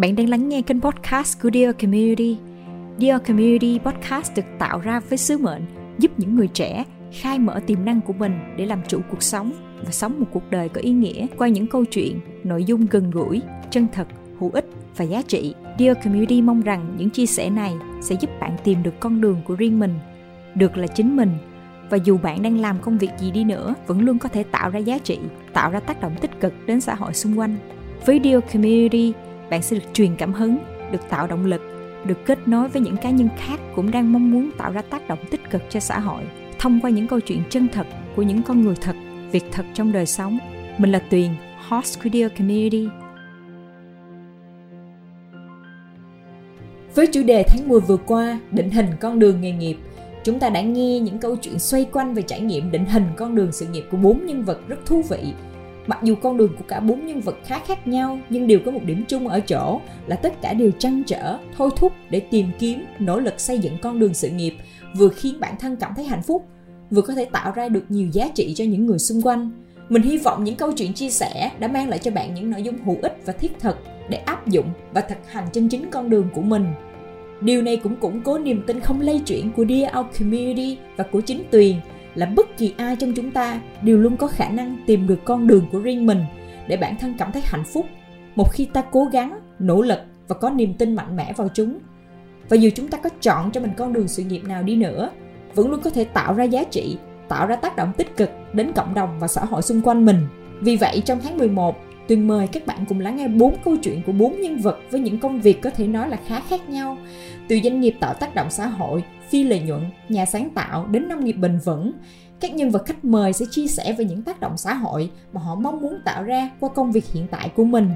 Bạn đang lắng nghe kênh podcast của Dear Community. Dear Community podcast được tạo ra với sứ mệnh giúp những người trẻ khai mở tiềm năng của mình để làm chủ cuộc sống và sống một cuộc đời có ý nghĩa qua những câu chuyện, nội dung gần gũi, chân thật, hữu ích và giá trị. Dear Community mong rằng những chia sẻ này sẽ giúp bạn tìm được con đường của riêng mình, được là chính mình và dù bạn đang làm công việc gì đi nữa vẫn luôn có thể tạo ra giá trị, tạo ra tác động tích cực đến xã hội xung quanh. Với Dear Community, bạn sẽ được truyền cảm hứng, được tạo động lực, được kết nối với những cá nhân khác cũng đang mong muốn tạo ra tác động tích cực cho xã hội thông qua những câu chuyện chân thật của những con người thật, việc thật trong đời sống. Mình là Tuyền, host của Dear Community. Với chủ đề tháng 10 vừa qua, định hình con đường nghề nghiệp, chúng ta đã nghe những câu chuyện xoay quanh về trải nghiệm định hình con đường sự nghiệp của bốn nhân vật rất thú vị Mặc dù con đường của cả bốn nhân vật khá khác nhau nhưng đều có một điểm chung ở chỗ là tất cả đều trăn trở, thôi thúc để tìm kiếm, nỗ lực xây dựng con đường sự nghiệp vừa khiến bản thân cảm thấy hạnh phúc, vừa có thể tạo ra được nhiều giá trị cho những người xung quanh. Mình hy vọng những câu chuyện chia sẻ đã mang lại cho bạn những nội dung hữu ích và thiết thực để áp dụng và thực hành trên chính con đường của mình. Điều này cũng củng cố niềm tin không lay chuyển của Dear Our Community và của chính Tuyền là bất kỳ ai trong chúng ta đều luôn có khả năng tìm được con đường của riêng mình để bản thân cảm thấy hạnh phúc. Một khi ta cố gắng, nỗ lực và có niềm tin mạnh mẽ vào chúng, và dù chúng ta có chọn cho mình con đường sự nghiệp nào đi nữa, vẫn luôn có thể tạo ra giá trị, tạo ra tác động tích cực đến cộng đồng và xã hội xung quanh mình. Vì vậy, trong tháng 11 Tuyền mời các bạn cùng lắng nghe bốn câu chuyện của bốn nhân vật với những công việc có thể nói là khá khác nhau. Từ doanh nghiệp tạo tác động xã hội, phi lợi nhuận, nhà sáng tạo đến nông nghiệp bền vững. Các nhân vật khách mời sẽ chia sẻ về những tác động xã hội mà họ mong muốn tạo ra qua công việc hiện tại của mình.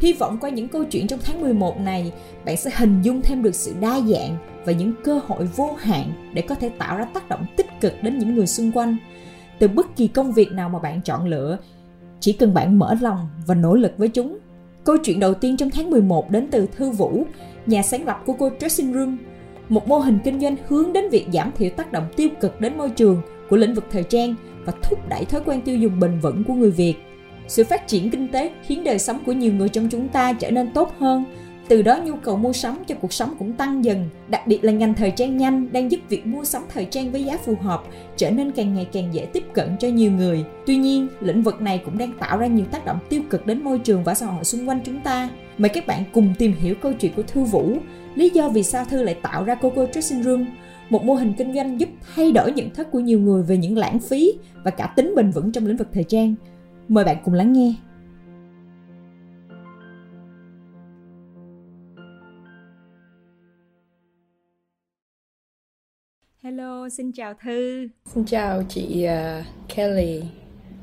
Hy vọng qua những câu chuyện trong tháng 11 này, bạn sẽ hình dung thêm được sự đa dạng và những cơ hội vô hạn để có thể tạo ra tác động tích cực đến những người xung quanh. Từ bất kỳ công việc nào mà bạn chọn lựa, chỉ cần bạn mở lòng và nỗ lực với chúng. Câu chuyện đầu tiên trong tháng 11 đến từ Thư Vũ, nhà sáng lập của cô Dressing Room, một mô hình kinh doanh hướng đến việc giảm thiểu tác động tiêu cực đến môi trường của lĩnh vực thời trang và thúc đẩy thói quen tiêu dùng bền vững của người Việt. Sự phát triển kinh tế khiến đời sống của nhiều người trong chúng ta trở nên tốt hơn từ đó nhu cầu mua sắm cho cuộc sống cũng tăng dần, đặc biệt là ngành thời trang nhanh đang giúp việc mua sắm thời trang với giá phù hợp trở nên càng ngày càng dễ tiếp cận cho nhiều người. Tuy nhiên, lĩnh vực này cũng đang tạo ra nhiều tác động tiêu cực đến môi trường và xã hội xung quanh chúng ta. Mời các bạn cùng tìm hiểu câu chuyện của Thư Vũ, lý do vì sao Thư lại tạo ra Coco Dressing Room, một mô hình kinh doanh giúp thay đổi nhận thức của nhiều người về những lãng phí và cả tính bền vững trong lĩnh vực thời trang. Mời bạn cùng lắng nghe. Hello, xin chào Thư. Xin chào chị uh, Kelly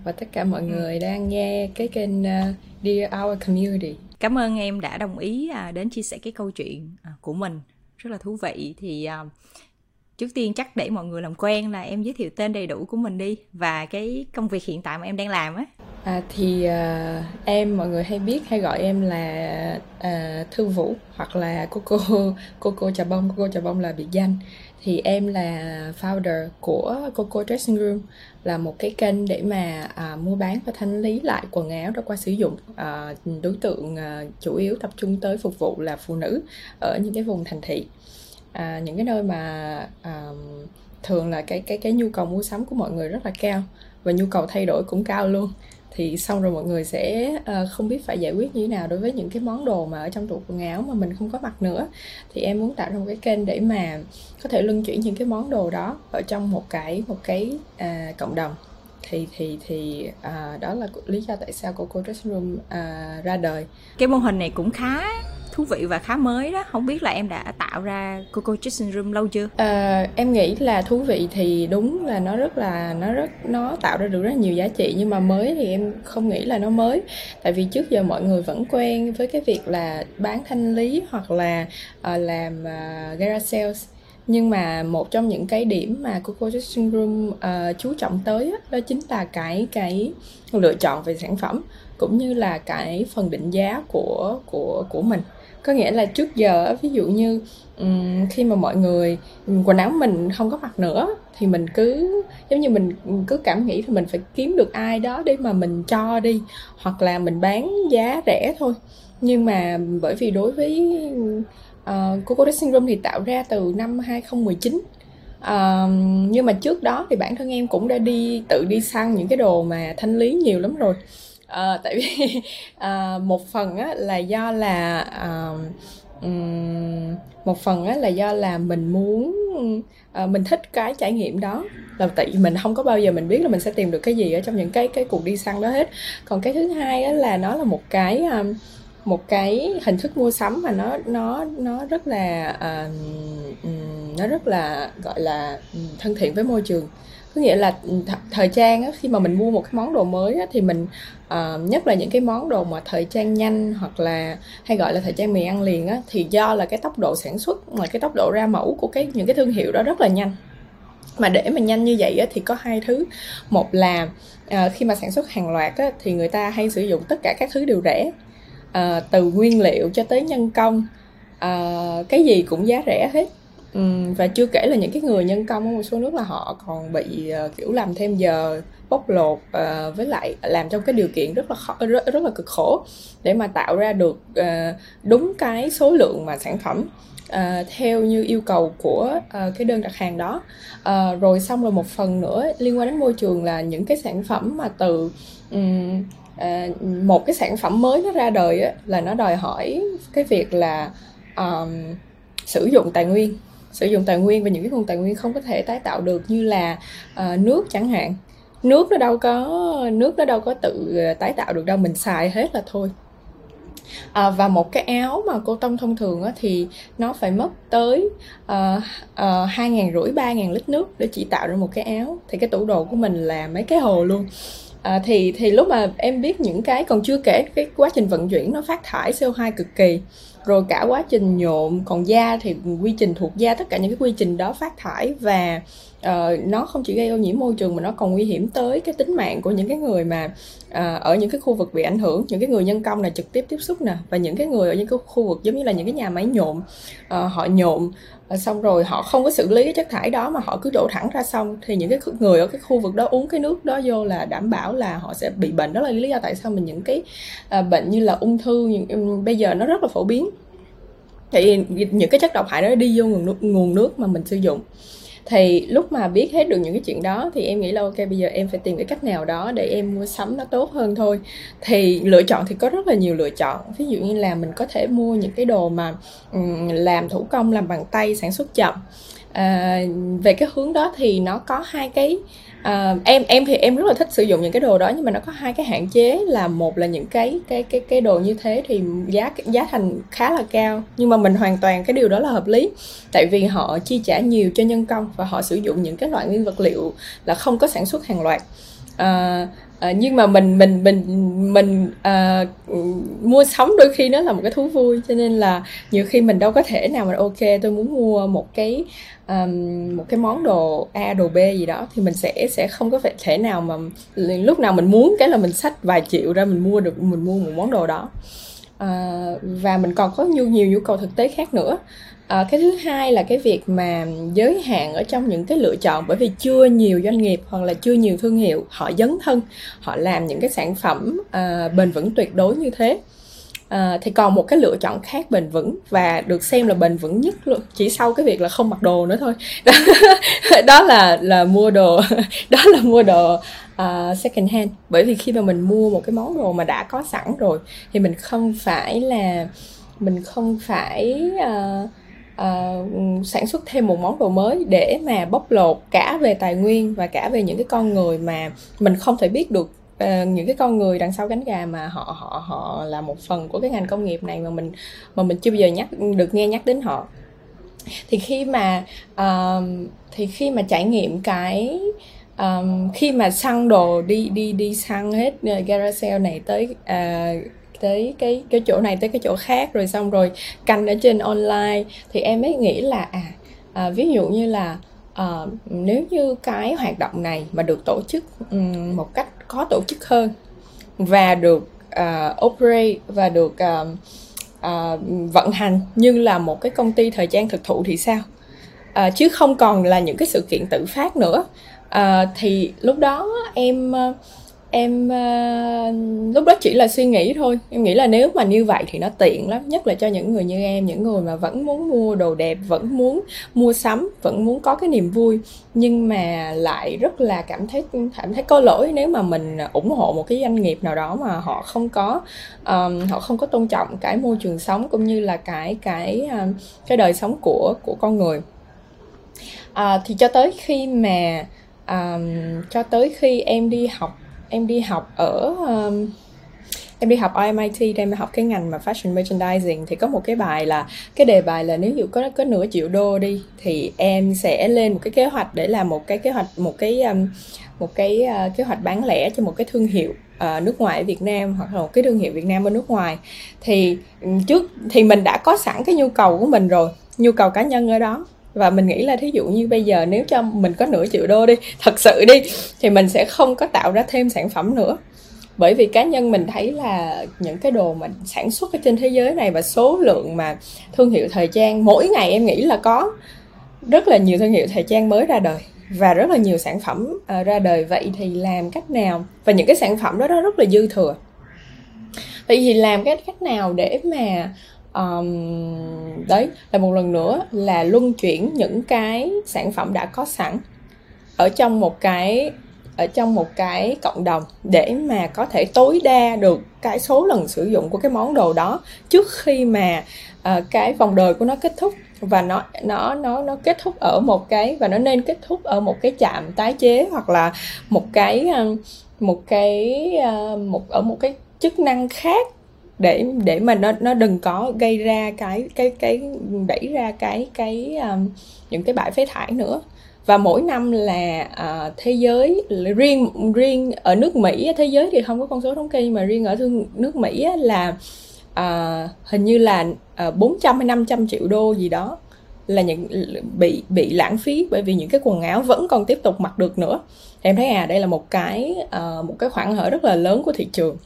và tất cả mọi ừ. người đang nghe cái kênh uh, Dear Our Community. Cảm ơn em đã đồng ý uh, đến chia sẻ cái câu chuyện uh, của mình rất là thú vị. Thì uh, trước tiên chắc để mọi người làm quen là em giới thiệu tên đầy đủ của mình đi và cái công việc hiện tại mà em đang làm á. À, thì uh, em mọi người hay biết hay gọi em là uh, Thư Vũ hoặc là Coco Coco Trà Bông Coco Trà Bông là biệt danh thì em là founder của Coco Dressing Room là một cái kênh để mà à, mua bán và thanh lý lại quần áo đã qua sử dụng. À, đối tượng à, chủ yếu tập trung tới phục vụ là phụ nữ ở những cái vùng thành thị. À, những cái nơi mà à, thường là cái cái cái nhu cầu mua sắm của mọi người rất là cao và nhu cầu thay đổi cũng cao luôn thì xong rồi mọi người sẽ uh, không biết phải giải quyết như thế nào đối với những cái món đồ mà ở trong tủ quần áo mà mình không có mặc nữa. Thì em muốn tạo ra một cái kênh để mà có thể luân chuyển những cái món đồ đó ở trong một cái một cái uh, cộng đồng. Thì thì thì à, đó là lý do tại sao của cô dressing room à, ra đời. Cái mô hình này cũng khá thú vị và khá mới đó. Không biết là em đã tạo ra Coco Kitchen Room lâu chưa? À, em nghĩ là thú vị thì đúng là nó rất là nó rất nó tạo ra được rất nhiều giá trị nhưng mà mới thì em không nghĩ là nó mới. Tại vì trước giờ mọi người vẫn quen với cái việc là bán thanh lý hoặc là uh, làm uh, garage sales. Nhưng mà một trong những cái điểm mà Coco Dressing Room uh, chú trọng tới đó, đó chính là cái cái lựa chọn về sản phẩm cũng như là cái phần định giá của của của mình có nghĩa là trước giờ ví dụ như um, khi mà mọi người quần áo mình không có mặc nữa thì mình cứ giống như mình cứ cảm nghĩ thì mình phải kiếm được ai đó để mà mình cho đi hoặc là mình bán giá rẻ thôi. Nhưng mà bởi vì đối với uh, Coco Syndrome thì tạo ra từ năm 2019 Uh, nhưng mà trước đó thì bản thân em cũng đã đi tự đi săn những cái đồ mà thanh lý nhiều lắm rồi à, tại vì à, một phần á, là do là à, um, một phần á, là do là mình muốn à, mình thích cái trải nghiệm đó. Là tại vì mình không có bao giờ mình biết là mình sẽ tìm được cái gì ở trong những cái cái cuộc đi săn đó hết. Còn cái thứ hai á, là nó là một cái um, một cái hình thức mua sắm mà nó nó nó rất là uh, nó rất là gọi là thân thiện với môi trường có nghĩa là ừ, th- thời trang á, khi mà mình mua một cái món đồ mới á, thì mình uh, nhất là những cái món đồ mà thời trang nhanh hoặc là hay gọi là thời trang mì ăn liền á, thì do là cái tốc độ sản xuất mà cái tốc độ ra mẫu của cái những cái thương hiệu đó rất là nhanh. Mà để mà nhanh như vậy á, thì có hai thứ. Một là uh, khi mà sản xuất hàng loạt á, thì người ta hay sử dụng tất cả các thứ đều rẻ. Uh, từ nguyên liệu cho tới nhân công. Uh, cái gì cũng giá rẻ hết. Ừ, và chưa kể là những cái người nhân công ở một số nước là họ còn bị uh, kiểu làm thêm giờ bóc lột uh, với lại làm trong cái điều kiện rất là khó rất, rất là cực khổ để mà tạo ra được uh, đúng cái số lượng mà sản phẩm uh, theo như yêu cầu của uh, cái đơn đặt hàng đó. Uh, rồi xong rồi một phần nữa liên quan đến môi trường là những cái sản phẩm mà từ um, uh, một cái sản phẩm mới nó ra đời á, là nó đòi hỏi cái việc là um, sử dụng tài nguyên sử dụng tài nguyên và những cái nguồn tài nguyên không có thể tái tạo được như là uh, nước chẳng hạn. Nước nó đâu có nước nó đâu có tự ờ, tái tạo được đâu mình xài hết là thôi. À, và một cái áo mà cô tông thông thường á, thì nó phải mất tới ờ, hai ngàn rưỡi ba ngàn lít nước để chỉ tạo ra một cái áo. Thì cái tủ đồ của mình là mấy cái hồ luôn. À, thì thì lúc mà em biết những cái còn chưa kể cái quá trình vận chuyển nó phát thải CO2 cực kỳ rồi cả quá trình nhộn còn da thì quy trình thuộc da, tất cả những cái quy trình đó phát thải và uh, nó không chỉ gây ô nhiễm môi trường mà nó còn nguy hiểm tới cái tính mạng của những cái người mà uh, ở những cái khu vực bị ảnh hưởng. Những cái người nhân công là trực tiếp tiếp xúc nè và những cái người ở những cái khu vực giống như là những cái nhà máy nhộn uh, ờ, họ nhộn xong rồi họ không có xử lý cái chất thải đó mà họ cứ đổ thẳng ra xong thì những cái người ở cái khu vực đó uống cái nước đó vô là đảm bảo là họ sẽ bị bệnh. Đó là lý do tại sao mình những cái uh, bệnh như là ung thư những, um, bây giờ nó rất là phổ biến. Thì những cái chất độc hại đó đi vô nguồn nước, nguồn nước mà mình sử dụng thì lúc mà biết hết được những cái chuyện đó thì em nghĩ là ok bây giờ em phải tìm cái cách nào đó để em mua sắm nó tốt hơn thôi. Thì lựa chọn thì có rất là nhiều lựa chọn. Ví dụ như là mình có thể mua những cái đồ mà um, làm thủ công làm bằng tay sản xuất chậm. À, về cái hướng đó thì nó có hai cái à, em em thì em rất là thích sử dụng những cái đồ đó nhưng mà nó có hai cái hạn chế là một là những cái cái cái cái đồ như thế thì giá giá thành khá là cao nhưng mà mình hoàn toàn cái điều đó là hợp lý. Tại vì họ chi trả nhiều cho nhân công và họ sử dụng những cái loại nguyên vật liệu là không có sản xuất hàng loạt. À, à, nhưng mà mình mình mình mình à, mua sắm đôi khi nó là một cái thú vui. Cho nên là nhiều khi mình đâu có thể nào mà ok tôi muốn mua một cái um, một cái món đồ A đồ B gì đó thì mình sẽ sẽ không có thể nào mà lúc nào mình muốn cái là mình sách vài triệu ra mình mua được mình mua một món đồ đó. À, và mình còn có nhiều nhiều nhu cầu thực tế khác nữa à, cái thứ hai là cái việc mà giới hạn ở trong những cái lựa chọn bởi vì chưa nhiều doanh nghiệp hoặc là chưa nhiều thương hiệu họ dấn thân họ làm những cái sản phẩm à, bền vững tuyệt đối như thế. À, thì còn một cái lựa chọn khác bền vững và được xem là bền vững nhất luôn chỉ sau cái việc là không mặc đồ nữa thôi. Đó, đó là là mua đồ đó là mua đồ uh, second hand. Bởi vì khi mà mình mua một cái món đồ mà đã có sẵn rồi thì mình không phải là mình không phải uh, uh, sản xuất thêm một món đồ mới để mà bóc lột cả về tài nguyên và cả về những cái con người mà mình không thể biết được uh, những cái con người đằng sau cánh gà mà họ họ họ là một phần của cái ngành công nghiệp này mà mình mà mình chưa bao giờ nhắc được nghe nhắc đến họ. Thì khi mà uh, thì khi mà trải nghiệm cái um, khi mà săn đồ đi đi đi săn hết uh, Garacel này tới uh, tới cái cái chỗ này tới cái chỗ khác rồi xong rồi canh ở trên online. Thì em mới nghĩ là à, à ví dụ như là à, nếu như cái hoạt động này mà được tổ chức um, một cách có tổ chức hơn và được uh, operate và được uh, uh, vận hành như là một cái công ty thời trang thực thụ thì sao? Uh, chứ không còn là những cái sự kiện tự phát nữa. Uh, thì lúc đó em uh, em uh, lúc đó chỉ là suy nghĩ thôi. Em nghĩ là nếu mà như vậy thì nó tiện lắm nhất là cho những người như em những người mà vẫn muốn mua đồ đẹp vẫn muốn mua sắm vẫn muốn có cái niềm vui. Nhưng mà lại rất là cảm thấy cảm thấy có lỗi nếu mà mình ủng hộ một cái doanh nghiệp nào đó mà họ không có um, họ không có tôn trọng cái môi trường sống cũng như là cái cái um, cái đời sống của của con người. Uh, thì cho tới khi mà um, cho tới khi em đi học em đi học ở um, em đi học MIT em học cái ngành mà fashion merchandising. Thì có một cái bài là cái đề bài là nếu như có có nửa triệu đô đi thì em sẽ lên một cái kế hoạch để làm một cái kế hoạch một cái um, một cái uh, kế hoạch bán lẻ cho một cái thương hiệu uh, nước ngoài ở Việt Nam hoặc là một cái thương hiệu Việt Nam ở nước ngoài. Thì trước thì mình đã có sẵn cái nhu cầu của mình rồi nhu cầu cá nhân ở đó và mình nghĩ là thí dụ như bây giờ nếu cho mình có nửa triệu đô đi thật sự đi thì mình sẽ không có tạo ra thêm sản phẩm nữa. Bởi vì cá nhân mình thấy là những cái đồ mà sản xuất ở trên thế giới này và số lượng mà thương hiệu thời trang mỗi ngày em nghĩ là có rất là nhiều thương hiệu thời trang mới ra đời và rất là nhiều sản phẩm uh, ra đời. Vậy thì làm cách nào? Và những cái sản phẩm đó, đó rất là dư thừa. Vậy thì làm cái cách nào để mà um, đấy là một lần nữa là luân chuyển những cái sản phẩm đã có sẵn ở trong một cái ở trong một cái cộng đồng để mà có thể tối đa được cái số lần sử dụng của cái món đồ đó trước khi mà uh, cái vòng đời của nó kết thúc. Và nó nó nó nó kết thúc ở một cái và nó nên kết thúc ở một cái trạm tái chế hoặc là một cái ờ, một cái ờ, một ở một cái chức năng khác để để mà nó nó đừng có gây ra cái cái cái đẩy ra cái cái um, những cái bãi phế thải nữa. Và mỗi năm là uh, thế giới riêng riêng ở nước Mỹ thế giới thì không có con số thống kê nhưng mà riêng ở thương, nước Mỹ là uh, hình như là à, uh, 400 hay 500 triệu đô gì đó là những bị bị lãng phí bởi vì những cái quần áo vẫn còn tiếp tục mặc được nữa. Em thấy à đây là một cái uh, một cái khoảng hở rất là lớn của thị trường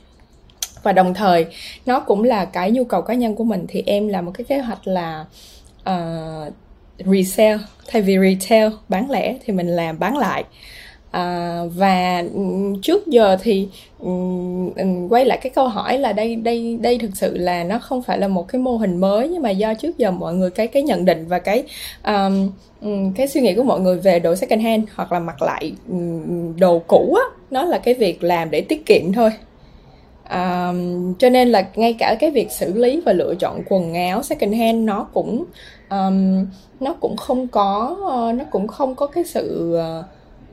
và đồng thời nó cũng là cái nhu cầu cá nhân của mình. Thì em làm một cái kế hoạch là uh, resell. Thay vì retail bán lẻ thì mình làm bán lại. À, và trước giờ thì um, quay lại cái câu hỏi là đây đây đây thực sự là nó không phải là một cái mô hình mới nhưng mà do trước giờ mọi người cái cái nhận định và cái um, cái suy nghĩ của mọi người về đồ second hand hoặc là mặc lại đồ cũ á nó là cái việc làm để tiết kiệm thôi à, cho nên là ngay cả cái việc xử lý và lựa chọn quần áo second hand nó cũng um, nó cũng không có uh, nó cũng không có cái sự uh,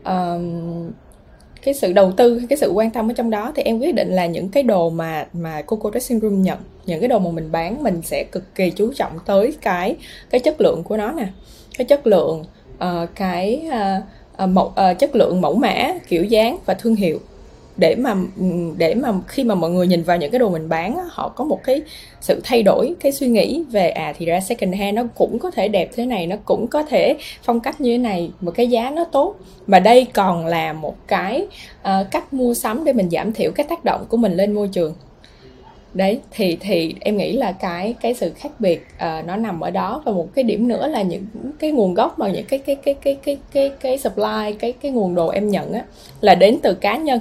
um, cái sự đầu tư cái sự quan tâm ở trong đó. Thì em quyết định là những cái đồ mà mà Coco Dressing Room nhận những cái đồ mà mình bán mình sẽ cực kỳ chú trọng tới cái cái chất lượng của nó nè. Cái chất lượng uh, cái uh, mẫu uh, chất lượng mẫu mã kiểu dáng và thương hiệu để mà để mà khi mà mọi người nhìn vào những cái đồ mình bán họ có một cái sự thay đổi cái suy nghĩ về à thì ra second hand nó cũng có thể đẹp thế này nó cũng có thể phong cách như thế này một cái giá nó tốt. Mà đây còn là một cái uh, cách mua sắm để mình giảm thiểu cái tác động của mình lên môi trường. Đấy thì thì em nghĩ là cái cái sự khác biệt uh, nó nằm ở đó. Và một cái điểm nữa là những cái nguồn gốc mà những cái cái cái cái cái cái cái supply cái cái nguồn đồ em nhận á là đến từ cá nhân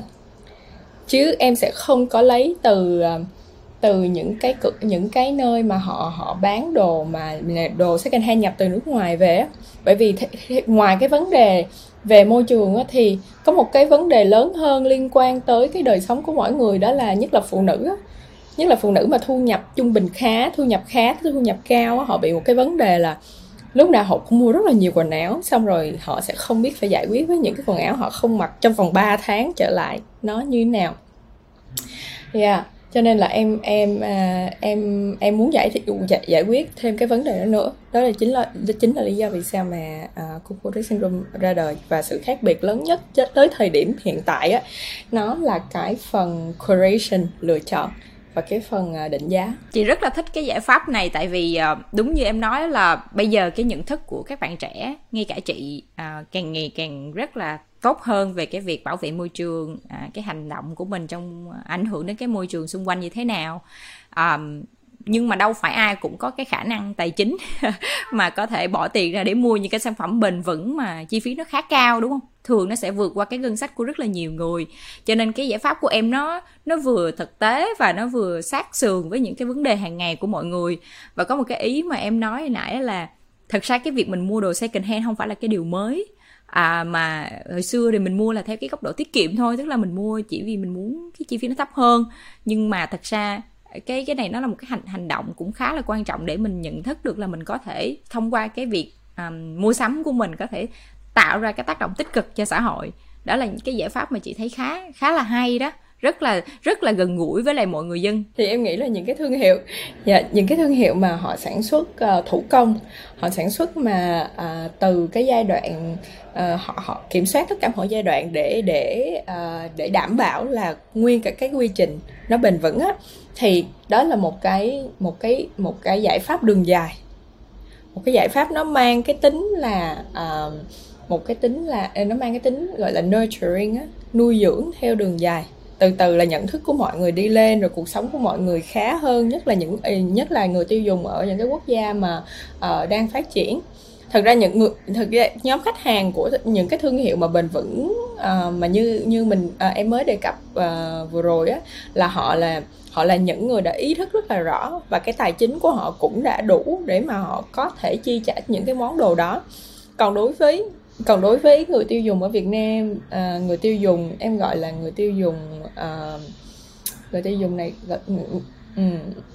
chứ em sẽ không có lấy từ ờ, từ những cái cực những cái nơi mà họ họ bán đồ mà đồ second hand nhập từ nước ngoài về bởi vì th- ngoài cái vấn đề về môi trường á, thì có một cái vấn đề lớn hơn liên quan tới cái đời sống của mỗi người đó là nhất là phụ nữ á. nhất là phụ nữ mà thu nhập trung bình khá thu nhập khá thu nhập cao á, họ bị một cái vấn đề là lúc nào họ cũng mua rất là nhiều quần áo xong rồi họ sẽ không biết phải giải quyết với những cái quần áo họ không mặc trong vòng 3 tháng trở lại nó như thế nào. Yeah cho nên là em em à, em em muốn giải giải, giải quyết thêm cái vấn đề đó nữa. Đó là chính là chính là lý do vì sao mà à, uh, Kuko syndrome ra đời và sự khác biệt lớn nhất tới thời điểm hiện tại á nó là cái phần curation lựa chọn và cái phần à, định giá. Chị rất là thích cái giải pháp này tại vì à, đúng như em nói là bây giờ cái nhận thức của các bạn trẻ, ngay cả chị à, càng ngày càng rất là tốt hơn về cái việc bảo vệ môi trường cái hành động của mình trong ảnh hưởng đến cái môi trường xung quanh như thế nào nhưng mà đâu phải ai cũng có cái khả năng tài chính mà có thể bỏ tiền ra để mua những cái sản phẩm bền vững mà chi phí nó khá cao, đúng không? Thường nó sẽ vượt qua cái ngân sách của rất là nhiều người. Cho nên cái giải pháp của em nó nó vừa thực tế và nó vừa sát sườn với những cái vấn đề hàng ngày của mọi người. Và có một cái ý mà em nói hồi nãy là thật ra cái việc mình mua đồ second hand không phải là cái điều mới. À mà hồi xưa thì mình mua là theo cái góc độ tiết kiệm thôi, tức là mình mua chỉ vì mình muốn cái chi phí nó thấp hơn. Nhưng mà thật ra cái cái này nó là một cái hành hành động cũng khá là quan trọng để mình nhận thức được là mình có thể thông qua cái việc um, mua sắm của mình có thể tạo ra cái tác động tích cực cho xã hội. Đó là những cái giải pháp mà chị thấy khá khá là hay đó rất là rất là gần gũi với lại mọi người dân. Thì em nghĩ là những cái thương hiệu dạ, những cái thương hiệu mà họ sản xuất uh, thủ công họ sản xuất mà uh, từ cái giai đoạn uh, họ họ kiểm soát tất cả mọi giai đoạn để để uh, để đảm bảo là nguyên cả cái quy trình nó bền vững á thì đó là một cái một cái một cái giải pháp đường dài. Một cái giải pháp nó mang cái tính là uh, một cái tính là nó mang cái tính gọi là nurturing á nuôi dưỡng theo đường dài từ từ là nhận thức của mọi người đi lên rồi cuộc sống của mọi người khá hơn nhất là những nhất là người tiêu dùng ở những cái quốc gia mà uh, đang phát triển. Thực ra những người thực ra nhóm khách hàng của những cái thương hiệu mà bền vững uh, mà như như mình uh, em mới đề cập uh, vừa rồi á là họ là họ là những người đã ý thức rất là rõ và cái tài chính của họ cũng đã đủ để mà họ có thể chi trả những cái món đồ đó. Còn đối với còn đối với người tiêu dùng ở Việt Nam à, người tiêu dùng em gọi là người tiêu dùng à, người tiêu dùng này người, ừ, ừ,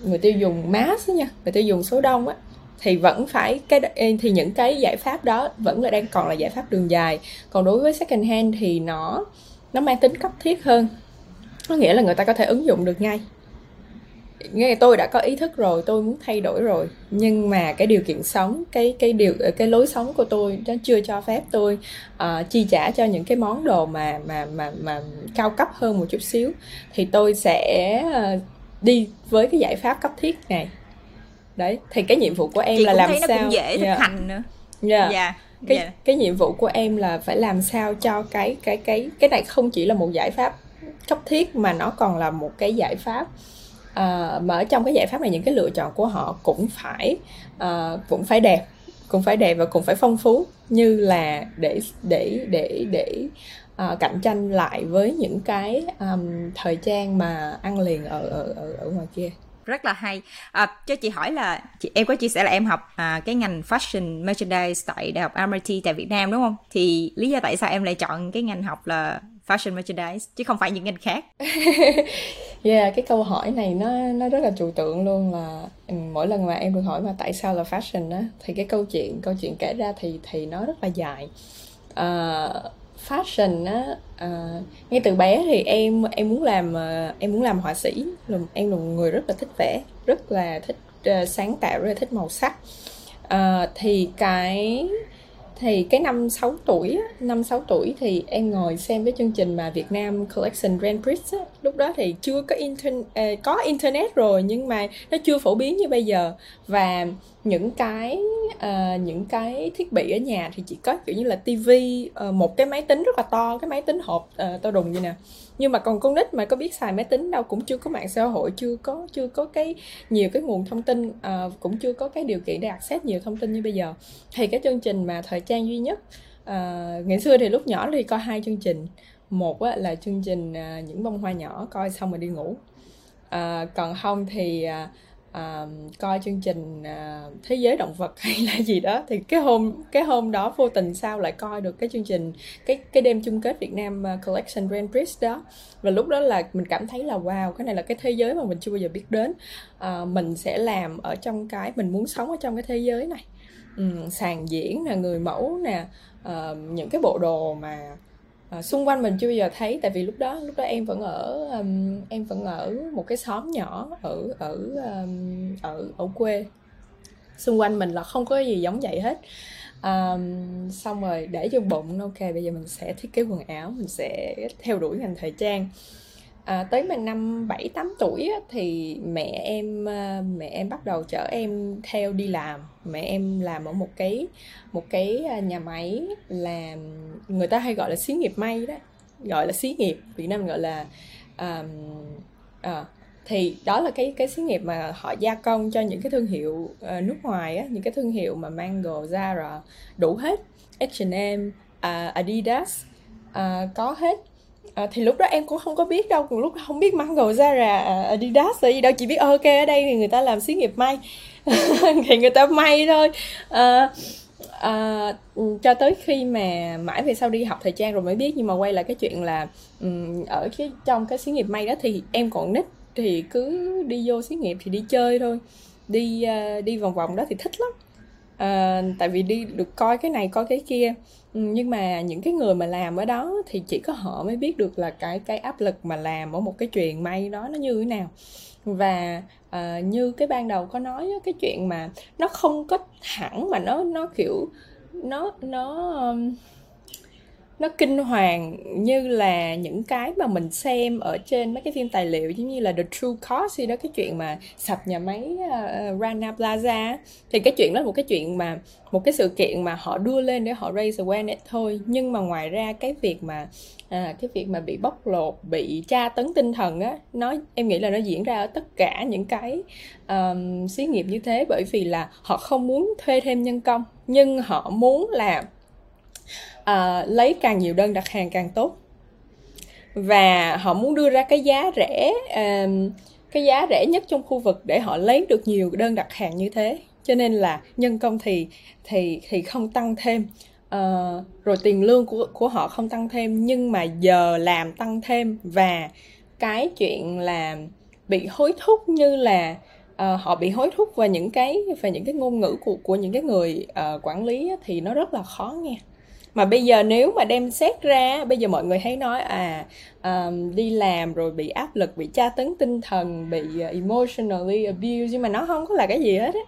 người tiêu dùng mass nha người tiêu dùng số đông á thì vẫn phải cái thì những cái giải pháp đó vẫn là đang còn là giải pháp đường dài. Còn đối với second hand thì nó nó mang tính cấp thiết hơn. Có nghĩa là người ta có thể ứng dụng được ngay nghe tôi đã có ý thức rồi tôi muốn thay đổi rồi nhưng mà cái điều kiện sống cái cái điều cái lối sống của tôi nó chưa cho phép tôi uh, chi trả cho những cái món đồ mà mà mà mà cao cấp hơn một chút xíu thì tôi sẽ uh, đi với cái giải pháp cấp thiết này đấy thì cái nhiệm vụ của em Chị là làm thấy sao nó cũng dễ thực yeah. hành nữa yeah. Yeah cái yeah. cái nhiệm vụ của em là phải làm sao cho cái cái cái cái này không chỉ là một giải pháp cấp thiết mà nó còn là một cái giải pháp à, mà ở trong cái giải pháp này những cái lựa chọn của họ cũng phải à, cũng phải đẹp cũng phải đẹp và cũng phải phong phú. Như là để để để để à, cạnh tranh lại với những cái um, thời trang mà ăn liền ở ở ở, ở ngoài kia. Rất là hay. À, cho chị hỏi là chị em có chia sẻ là em học à, cái ngành fashion merchandise tại đại học MIT tại Việt Nam đúng không? Thì lý do tại sao em lại chọn cái ngành học là fashion merchandise chứ không phải những ngành khác. Yeah cái câu hỏi này nó nó rất là trừu tượng luôn là ừ, mỗi lần mà em được hỏi mà tại sao là fashion á thì cái câu chuyện câu chuyện kể ra thì thì nó rất là dài. Uh, fashion á uh, ngay từ bé thì em em muốn làm uh, em muốn làm họa sĩ. Em là một người rất là thích vẽ rất là thích uh, sáng tạo rất là thích màu sắc. Uh, thì cái thì cái năm 6 tuổi năm 6 tuổi thì em ngồi xem cái chương trình mà Việt Nam Collection Grand Prix á, lúc đó thì chưa có internet ờ, có internet rồi nhưng mà nó chưa phổ biến như bây giờ. Và những cái uh, những cái thiết bị ở nhà thì chỉ có kiểu như là tivi uh, ờ, một cái máy tính rất là to cái máy tính hộp uh, to đùng như nè. Nhưng mà còn con nít mà có biết xài máy tính đâu cũng chưa có mạng xã hội chưa có chưa có cái nhiều cái nguồn thông tin uh, cũng chưa có cái điều kiện để access nhiều thông tin như bây giờ. Thì cái chương trình mà thời trang duy nhất uh, ngày xưa thì lúc nhỏ thì coi hai chương trình. Một á, là chương trình uh, những bông hoa nhỏ coi xong rồi đi ngủ. Uh, còn không thì uh, uh, coi chương trình uh, thế giới động vật hay là gì đó. Thì cái hôm cái hôm đó vô tình sao lại coi được cái chương trình cái cái đêm chung kết Việt Nam à, Collection Grand Prix đó. Và lúc đó là mình cảm thấy là wow cái này là cái thế giới mà mình chưa bao giờ biết đến. Uh, mình sẽ làm ở trong cái mình muốn sống ở trong cái thế giới này. Um, sàn diễn là người mẫu nè uh, những cái bộ đồ mà à, xung quanh mình chưa bao giờ thấy tại vì lúc đó lúc đó em vẫn ở um, em vẫn ở một cái xóm nhỏ ở ở um, ở ở quê. Xung quanh mình là không có gì giống vậy hết. Um, xong rồi để cho bụng ok bây giờ mình sẽ thiết kế quần áo mình sẽ theo đuổi ngành thời trang à, tới mình năm bảy tám tuổi á, thì mẹ em à, mẹ em bắt đầu chở em theo đi làm. Mẹ em làm ở một cái một cái à, nhà máy làm người ta hay gọi là xí nghiệp may đó gọi là xí nghiệp Việt Nam gọi là um, à, thì đó là cái cái xí nghiệp mà họ gia công cho những cái thương hiệu uh, nước ngoài á những cái thương hiệu mà Mango, Zara đủ hết. H&M, uh, Adidas uh, có hết. À, thì lúc đó em cũng không có biết đâu còn lúc không biết Mango Zara à, Adidas là gì đâu chỉ biết ờ, ok ở đây thì người ta làm xí nghiệp may. Thì người ta may thôi. À, à, ừ, cho tới khi mà mãi về sau đi học thời trang rồi mới biết nhưng mà quay lại cái chuyện là um, ở cái trong cái xí nghiệp may đó thì em còn nít thì cứ đi vô xí nghiệp thì đi chơi thôi. Đi uh, đi vòng vòng đó thì thích lắm. Uh, tại vì đi được coi cái này coi cái kia. Ừ, nhưng mà những cái người mà làm ở đó thì chỉ có họ mới biết được là cái cái áp lực mà làm ở một cái chuyện may đó nó như thế nào. Và uh, như cái ban đầu có nói cái chuyện mà nó không có hẳn mà nó nó kiểu nó nó um, nó kinh hoàng như là những cái mà mình xem ở trên mấy cái phim tài liệu giống như là The True Cost gì đó cái chuyện mà sập nhà máy uh, Rana Plaza thì cái chuyện đó là một cái chuyện mà một cái sự kiện mà họ đưa lên để họ raise awareness thôi. Nhưng mà ngoài ra cái việc mà à, cái việc mà bị bóc lột bị tra tấn tinh thần á nó em nghĩ là nó diễn ra ở tất cả những cái um, xí nghiệp như thế bởi vì là họ không muốn thuê thêm nhân công nhưng họ muốn là uh, lấy càng nhiều đơn đặt hàng càng tốt. Và họ muốn đưa ra cái giá rẻ uh, cái giá rẻ nhất trong khu vực để họ lấy được nhiều đơn đặt hàng như thế. Cho nên là nhân công thì thì thì không tăng thêm. Uh, rồi tiền lương của của họ không tăng thêm nhưng mà giờ làm tăng thêm. Và cái chuyện là bị hối thúc như là uh, họ bị hối thúc và những cái và những cái ngôn ngữ của của những cái người uh, quản lý thì nó rất là khó nghe mà bây giờ nếu mà đem xét ra bây giờ mọi người hay nói à um, đi làm rồi bị áp lực bị tra tấn tinh thần bị uh, emotionally abuse nhưng mà nó không có là cái gì hết á.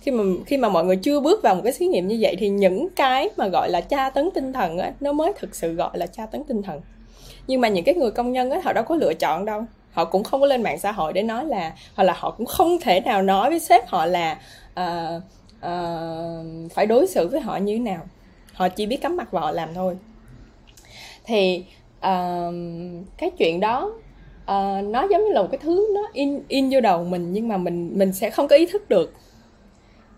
Khi mà khi mà mọi người chưa bước vào một cái thí nghiệm như vậy thì những cái mà gọi là tra tấn tinh thần á nó mới thực sự gọi là tra tấn tinh thần. Nhưng mà những cái người công nhân á họ đâu có lựa chọn đâu. Họ cũng không có lên mạng xã hội để nói là hoặc là họ cũng không thể nào nói với sếp họ là uh, uh, phải đối xử với họ như thế nào họ chỉ biết cắm mặt vào làm thôi. Thì uh, cái chuyện đó uh, nó giống như là một cái thứ nó in in vô đầu mình nhưng mà mình mình sẽ không có ý thức được.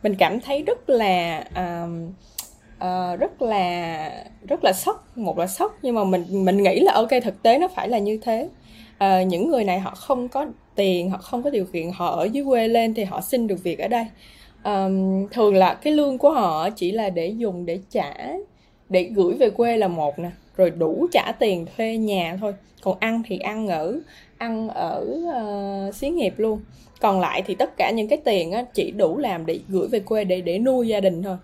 Mình cảm thấy rất là uh, uh, rất là rất là sốc một là sốc nhưng mà mình mình nghĩ là ok thực tế nó phải là như thế. Uh, những người này họ không có tiền họ không có điều kiện họ ở dưới quê lên thì họ xin được việc ở đây um, thường là cái lương của họ chỉ là để dùng để trả để gửi về quê là một nè rồi đủ trả tiền thuê nhà thôi. Còn ăn thì ăn ở ăn ở uh, xí nghiệp luôn. Còn lại thì tất cả những cái tiền á, chỉ đủ làm để gửi về quê để để nuôi gia đình thôi.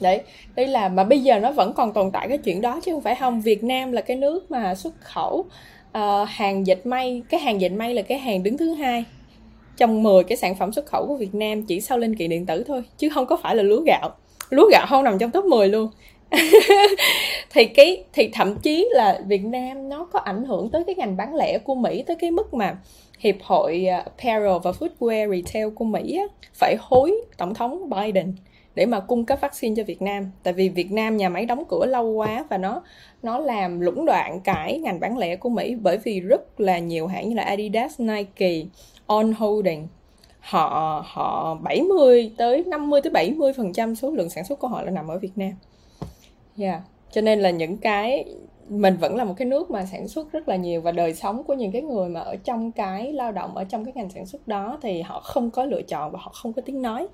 Đấy đây là mà bây giờ nó vẫn còn tồn tại cái chuyện đó chứ không phải không. Việt Nam là cái nước mà xuất khẩu uh, hàng dệt may cái hàng dệt may là cái hàng đứng thứ hai trong 10 cái sản phẩm xuất khẩu của Việt Nam chỉ sau linh kiện điện tử thôi chứ không có phải là lúa gạo. Lúa gạo không nằm trong top 10 luôn. Thì cái thì thậm chí là Việt Nam nó có ảnh hưởng tới cái ngành bán lẻ của Mỹ tới cái mức mà hiệp hội à, apparel và footwear retail của Mỹ á, phải hối tổng thống Biden để mà cung cấp vaccine cho Việt Nam. Tại vì Việt Nam nhà máy đóng cửa lâu quá và nó nó làm lũng đoạn cái ngành bán lẻ của Mỹ bởi vì rất là nhiều hãng như là Adidas, Nike, On Holding họ họ 70 tới 50 tới 70 phần trăm số lượng sản xuất của họ là nằm ở Việt Nam. Yeah. Cho nên là những cái mình vẫn là một cái nước mà sản xuất rất là nhiều và đời sống của những cái người mà ở trong cái lao động ở trong cái ngành sản xuất đó thì họ không có lựa chọn và họ không có tiếng nói.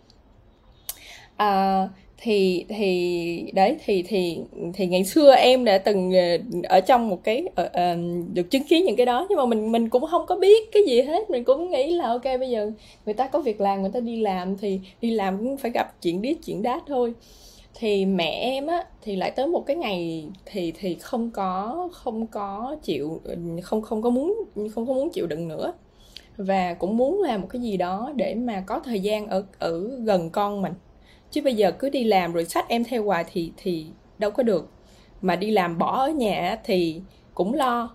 À, thì thì đấy thì thì thì ngày xưa em đã từng ờ, ở trong một cái ở, uh, được chứng kiến những cái đó. Nhưng mà mình mình cũng không có biết cái gì hết. Mình cũng nghĩ là ok bây giờ người ta có việc làm người ta đi làm thì đi làm cũng phải gặp chuyện điếc chuyện đát thôi. Thì mẹ em á thì lại tới một cái ngày thì thì không có không có chịu không không có muốn không có muốn chịu đựng nữa. Và cũng muốn làm một cái gì đó để mà có thời gian ở ở gần con mình chứ bây giờ cứ đi làm rồi sách em theo hoài thì thì đâu có được. Mà đi làm bỏ ở nhà thì cũng lo.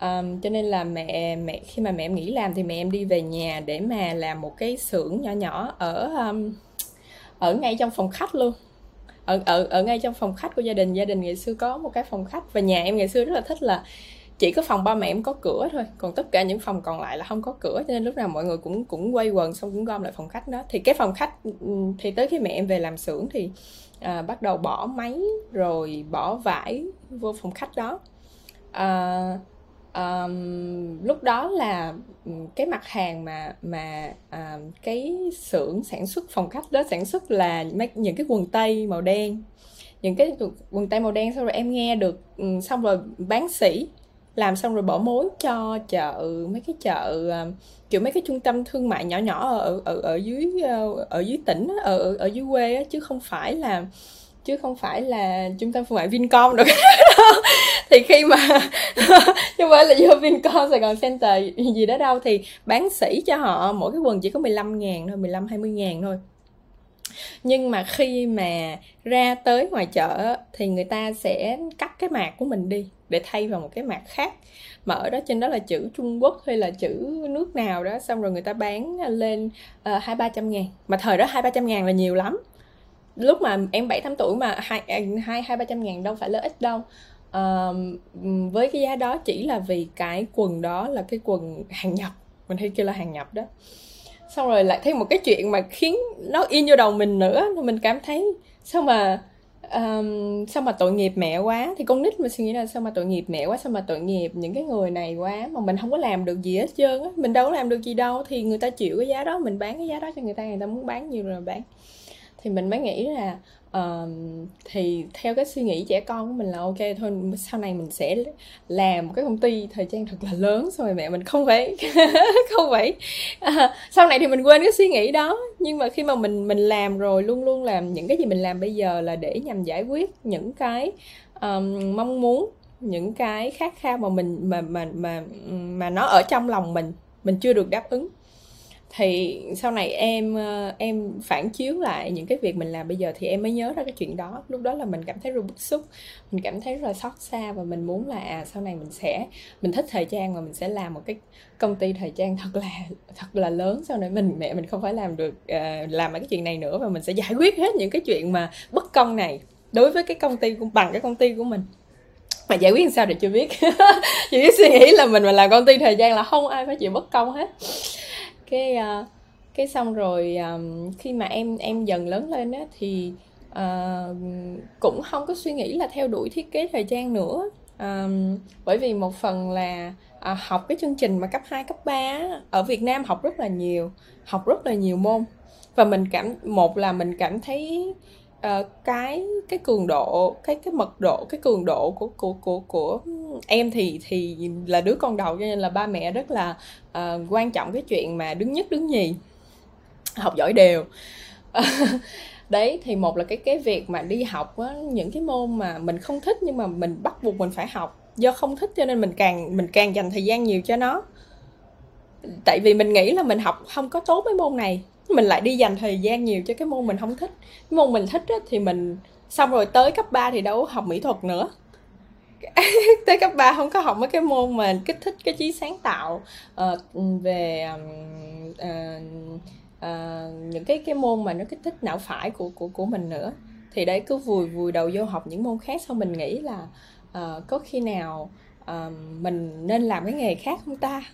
Um, cho nên là mẹ mẹ khi mà mẹ em nghỉ làm thì mẹ em đi về nhà để mà làm một cái xưởng nhỏ nhỏ ở um, ở ngay trong phòng khách luôn. Ở ở ở ngay trong phòng khách của gia đình. Gia đình ngày xưa có một cái phòng khách và nhà em ngày xưa rất là thích là chỉ có phòng ba mẹ em có cửa thôi còn tất cả những phòng còn lại là không có cửa cho nên lúc nào mọi người cũng cũng quay quần xong cũng gom lại phòng khách đó. Thì cái phòng khách ừ, ừ, thì tới khi mẹ em về làm xưởng thì à, bắt đầu bỏ máy rồi bỏ vải vô phòng khách đó. À, um, lúc đó là ừ, cái mặt hàng mà mà à, cái xưởng sản xuất phòng khách đó sản xuất là mấy những cái quần tây màu đen. Những cái quần tây màu đen xong rồi em nghe được xong rồi bán sỉ làm xong rồi bỏ mối cho chợ mấy cái chợ à, kiểu mấy cái trung tâm thương mại nhỏ nhỏ ở ở ở dưới à, ở dưới tỉnh ở ở, ở dưới quê á, chứ không phải là chứ không phải là trung tâm thương mại Vincom được. Thì khi mà chứ không phải là vô Vincom Sài Gòn Center gì đó đâu thì bán sỉ cho họ mỗi cái quần chỉ có 15 ngàn thôi 15 20 ngàn thôi nhưng mà khi mà ra tới ngoài chợ thì người ta sẽ cắt cái mạc của mình đi để thay vào một cái mạc khác. Mà ở đó trên đó là chữ Trung Quốc hay là chữ nước nào đó xong rồi người ta bán lên ờ, hai ba trăm ngàn. Mà thời đó hai ba trăm ngàn là nhiều lắm. Lúc mà em bảy tám tuổi mà hai à, hai hai ba trăm ngàn đâu phải là ít đâu. Uh, với cái giá đó chỉ là vì cái quần đó là cái quần hàng nhập mình hay kêu là hàng nhập đó xong rồi lại thêm một cái chuyện mà khiến nó in vô đầu mình nữa. Mình cảm thấy sao mà um, sao mà tội nghiệp mẹ quá. Thì con nít mà suy nghĩ là sao mà tội nghiệp mẹ quá sao mà tội nghiệp những cái người này quá mà mình không có làm được gì hết trơn á. Mình đâu có làm được gì đâu. Thì người ta chịu cái giá đó mình bán cái giá đó cho người ta người ta muốn bán nhiều rồi bán. Thì mình mới nghĩ là uh, thì theo cái suy nghĩ trẻ con của mình là ok thôi sau này mình sẽ làm một cái công ty thời trang thật là lớn xong rồi mẹ mình không phải không phải uh, sau này thì mình quên cái suy nghĩ đó. Nhưng mà khi mà mình mình làm rồi luôn luôn làm những cái gì mình làm bây giờ là để nhằm giải quyết những cái um, mong muốn những cái khát khao mà mình mà mà mà mà nó ở trong lòng mình mình chưa được đáp ứng thì sau này em ờ, em phản chiếu lại những cái việc mình làm bây giờ thì em mới nhớ ra cái chuyện đó. Lúc đó là mình cảm thấy rất bức xúc mình cảm thấy rất là xót xa và mình muốn là à, sau này mình sẽ mình thích thời trang và mình sẽ làm một cái công ty thời trang thật là thật là lớn. Sau này mình mẹ mình không phải làm được uh, làm cái chuyện này nữa và mình sẽ giải quyết hết những cái chuyện mà bất công này đối với cái công ty của bằng cái công ty của mình. Mà giải quyết làm sao thì chưa biết? Chỉ biết suy nghĩ là mình mà làm công ty thời gian là không ai phải chịu bất công hết cái uh, cái xong rồi um, khi mà em em dần lớn lên á thì uh, cũng không có suy nghĩ là theo đuổi thiết kế thời trang nữa. Um, bởi vì một phần là uh, học cái chương trình mà cấp 2, cấp 3 ở Việt Nam học rất là nhiều học rất là nhiều môn. Và mình cảm một là mình cảm thấy uh, cái cái cường độ cái cái mật độ cái cường độ của của của của em thì thì là đứa con đầu cho nên là ba mẹ rất là uh, quan trọng cái chuyện mà đứng nhất đứng nhì học giỏi đều. Đấy thì một là cái cái việc mà đi học á, những cái môn mà mình không thích nhưng mà mình bắt buộc mình phải học. Do không thích cho nên mình càng mình càng dành thời gian nhiều cho nó. Tại vì mình nghĩ là mình học không có tốt với môn này mình lại đi dành thời gian nhiều cho cái môn mình không thích. Cái môn mình thích á, thì mình xong rồi tới cấp 3 thì đâu học mỹ thuật nữa. Tới cấp 3 không có học mấy cái môn mà kích thích cái trí sáng tạo uh, về uh, uh, những cái cái môn mà nó kích thích não phải của của của mình nữa. Thì đấy cứ vùi vùi đầu vô học những môn khác xong mình nghĩ là uh, có khi nào uh, mình nên làm cái nghề khác không ta?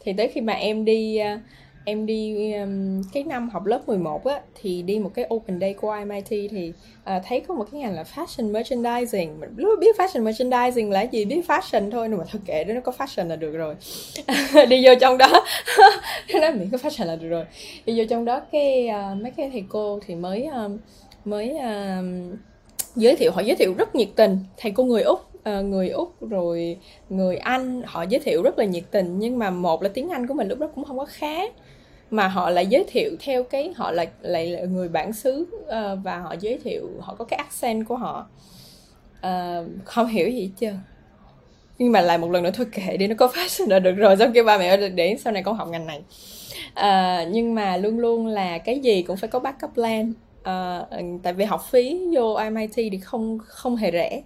Thì tới khi mà em đi uh, em đi um, cái năm học lớp 11 á thì đi một cái open day của MIT thì uh, thấy có một cái ngành là fashion merchandising. Mình lúc biết fashion merchandising là gì? Biết fashion thôi nhưng mà thôi kệ đó nó có fashion là được rồi. Đi vô trong đó. Nó miễn có fashion là được rồi. Đi vô trong đó cái uh, mấy cái thầy cô thì mới um, mới uh, giới thiệu họ giới thiệu rất nhiệt tình. Thầy cô người úc À, người úc rồi người anh họ giới thiệu rất là nhiệt tình nhưng mà một là tiếng anh của mình lúc đó cũng không có khá mà họ lại giới thiệu theo cái họ lại lại là người bản xứ uh, và họ giới thiệu họ có cái accent của họ. Uh, không hiểu gì hết trơn. Nhưng mà lại một lần nữa thôi kệ đi nó có fashion là được rồi xong kêu ba mẹ để sau này con học ngành này. Uh, nhưng mà luôn luôn là cái gì cũng phải có backup plan. Uh, tại vì học phí vô MIT thì không không hề rẻ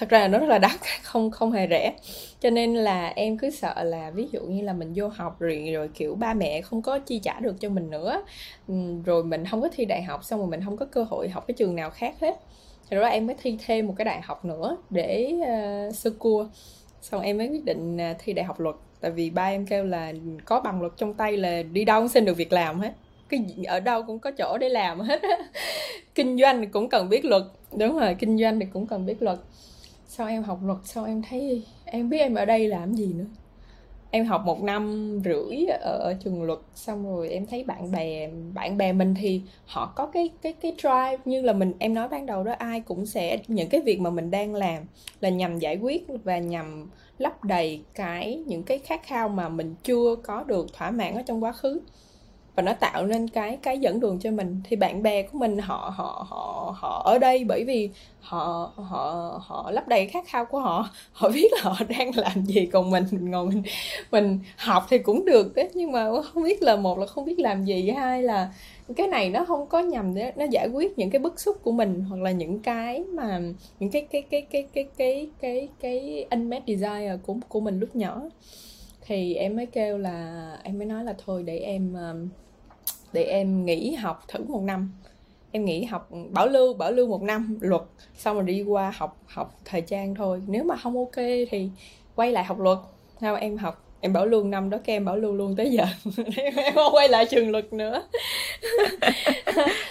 thật ra là nó rất là đắt không không hề rẻ. Cho nên là em cứ sợ là ví dụ như là mình vô học rồi rồi kiểu ba mẹ không có chi trả được cho mình nữa ừ, rồi mình không có thi đại học xong rồi mình không có cơ hội học cái trường nào khác hết. Thì đó em mới thi thêm một cái đại học nữa để uh, sơ cua. Xong em mới quyết định à, thi đại học luật tại vì ba em kêu là có bằng luật trong tay là đi đâu cũng xin được việc làm hết. Cái ở đâu cũng có chỗ để làm hết kinh doanh thì cũng cần biết luật đúng rồi kinh doanh thì cũng cần biết luật sau em học luật sau em thấy em biết em ở đây làm gì nữa? Em học một năm rưỡi ở, ở trường luật xong rồi em thấy bạn bè bạn bè mình thì họ có cái cái cái drive như là mình em nói ban đầu đó ai cũng sẽ những cái việc mà mình đang làm là nhằm giải quyết và nhằm lấp đầy cái những cái khát khao mà mình chưa có được thỏa mãn ở trong quá khứ và nó tạo nên cái cái dẫn đường cho mình. Thì bạn bè của mình, họ họ họ họ ở đây bởi vì họ họ họ lấp đầy khát khao của họ. Họ biết là họ đang làm gì, còn mình mình ngồi mình mình học thì cũng được đấy. Nhưng mà không biết là, một là không biết làm gì, hai là cái này nó không có nhằm để nó giải quyết những cái bức xúc của mình, hoặc là những cái mà, những cái cái cái cái cái cái cái cái unmet desire của của mình lúc nhỏ thì em mới kêu là, em mới nói là thôi để em um, để em nghỉ học thử một năm. Em nghỉ học, bảo lưu bảo lưu một năm luật, xong rồi đi qua học học thời trang thôi. Nếu mà không ok thì quay lại học luật. Sao em học? Em bảo lưu năm đó các em bảo lưu luôn tới giờ. Em không quay lại trường luật nữa.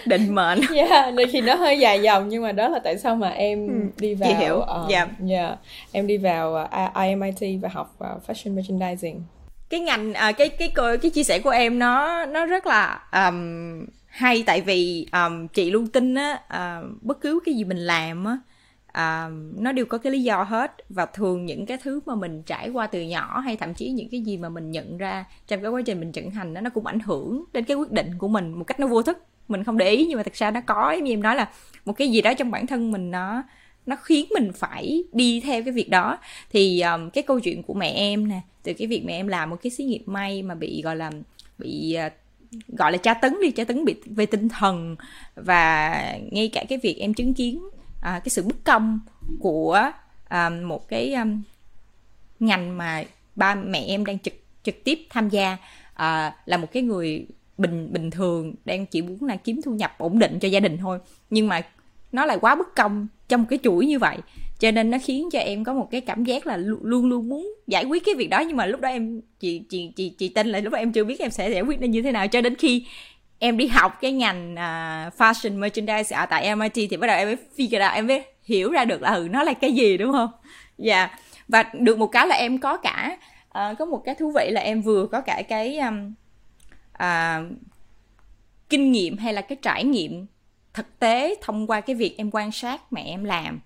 Định mệnh. Yeah thì nó hơi dài dòng nhưng mà đó là tại sao mà em ừ, đi vào hiểu. uh, yeah. yeah em đi vào uh, IMIT và học uh, fashion merchandising. Cái ngành à, cái cái cái cái chia sẻ của em nó nó rất là um, hay. Tại vì um, chị luôn tin á uh, bất cứ cái gì mình làm á uh, nó đều có cái lý do hết. Và thường những cái thứ mà mình trải qua từ nhỏ hay thậm chí những cái gì mà mình nhận ra trong cái quá trình mình trưởng thành đó nó cũng ảnh hưởng đến cái quyết định của mình một cách nó vô thức. Mình không để ý nhưng mà thật ra nó có. Như em nói là một cái gì đó trong bản thân mình nó nó khiến mình phải đi theo cái việc đó. Thì um, cái câu chuyện của mẹ em nè từ cái việc mẹ em làm một cái xí nghiệp may mà bị gọi là bị uh, gọi là tra tấn đi tra tấn bị về tinh thần và ngay cả cái việc em chứng kiến à, cái sự bất công của à, một cái um, ngành mà ba mẹ em đang trực trực tiếp tham gia à, là một cái người bình bình thường đang chỉ muốn là kiếm thu nhập ổn định cho gia đình thôi. Nhưng mà nó lại quá bất công trong cái chuỗi như vậy. Cho nên nó khiến cho em có một cái cảm giác là luôn luôn muốn giải quyết cái việc đó. Nhưng mà lúc đó em chị chị chị chị tin là lúc đó em chưa biết em sẽ giải quyết nó như thế nào. Cho đến khi em đi học cái ngành uh, fashion merchandise ở tại MIT thì bắt đầu em mới figure out em mới hiểu ra được là ừ nó là cái gì đúng không dạ yeah. và được một cái là em có cả uh, có một cái thú vị là em vừa có cả cái um, uh, kinh nghiệm hay là cái trải nghiệm thực tế thông qua cái việc em quan sát mẹ em làm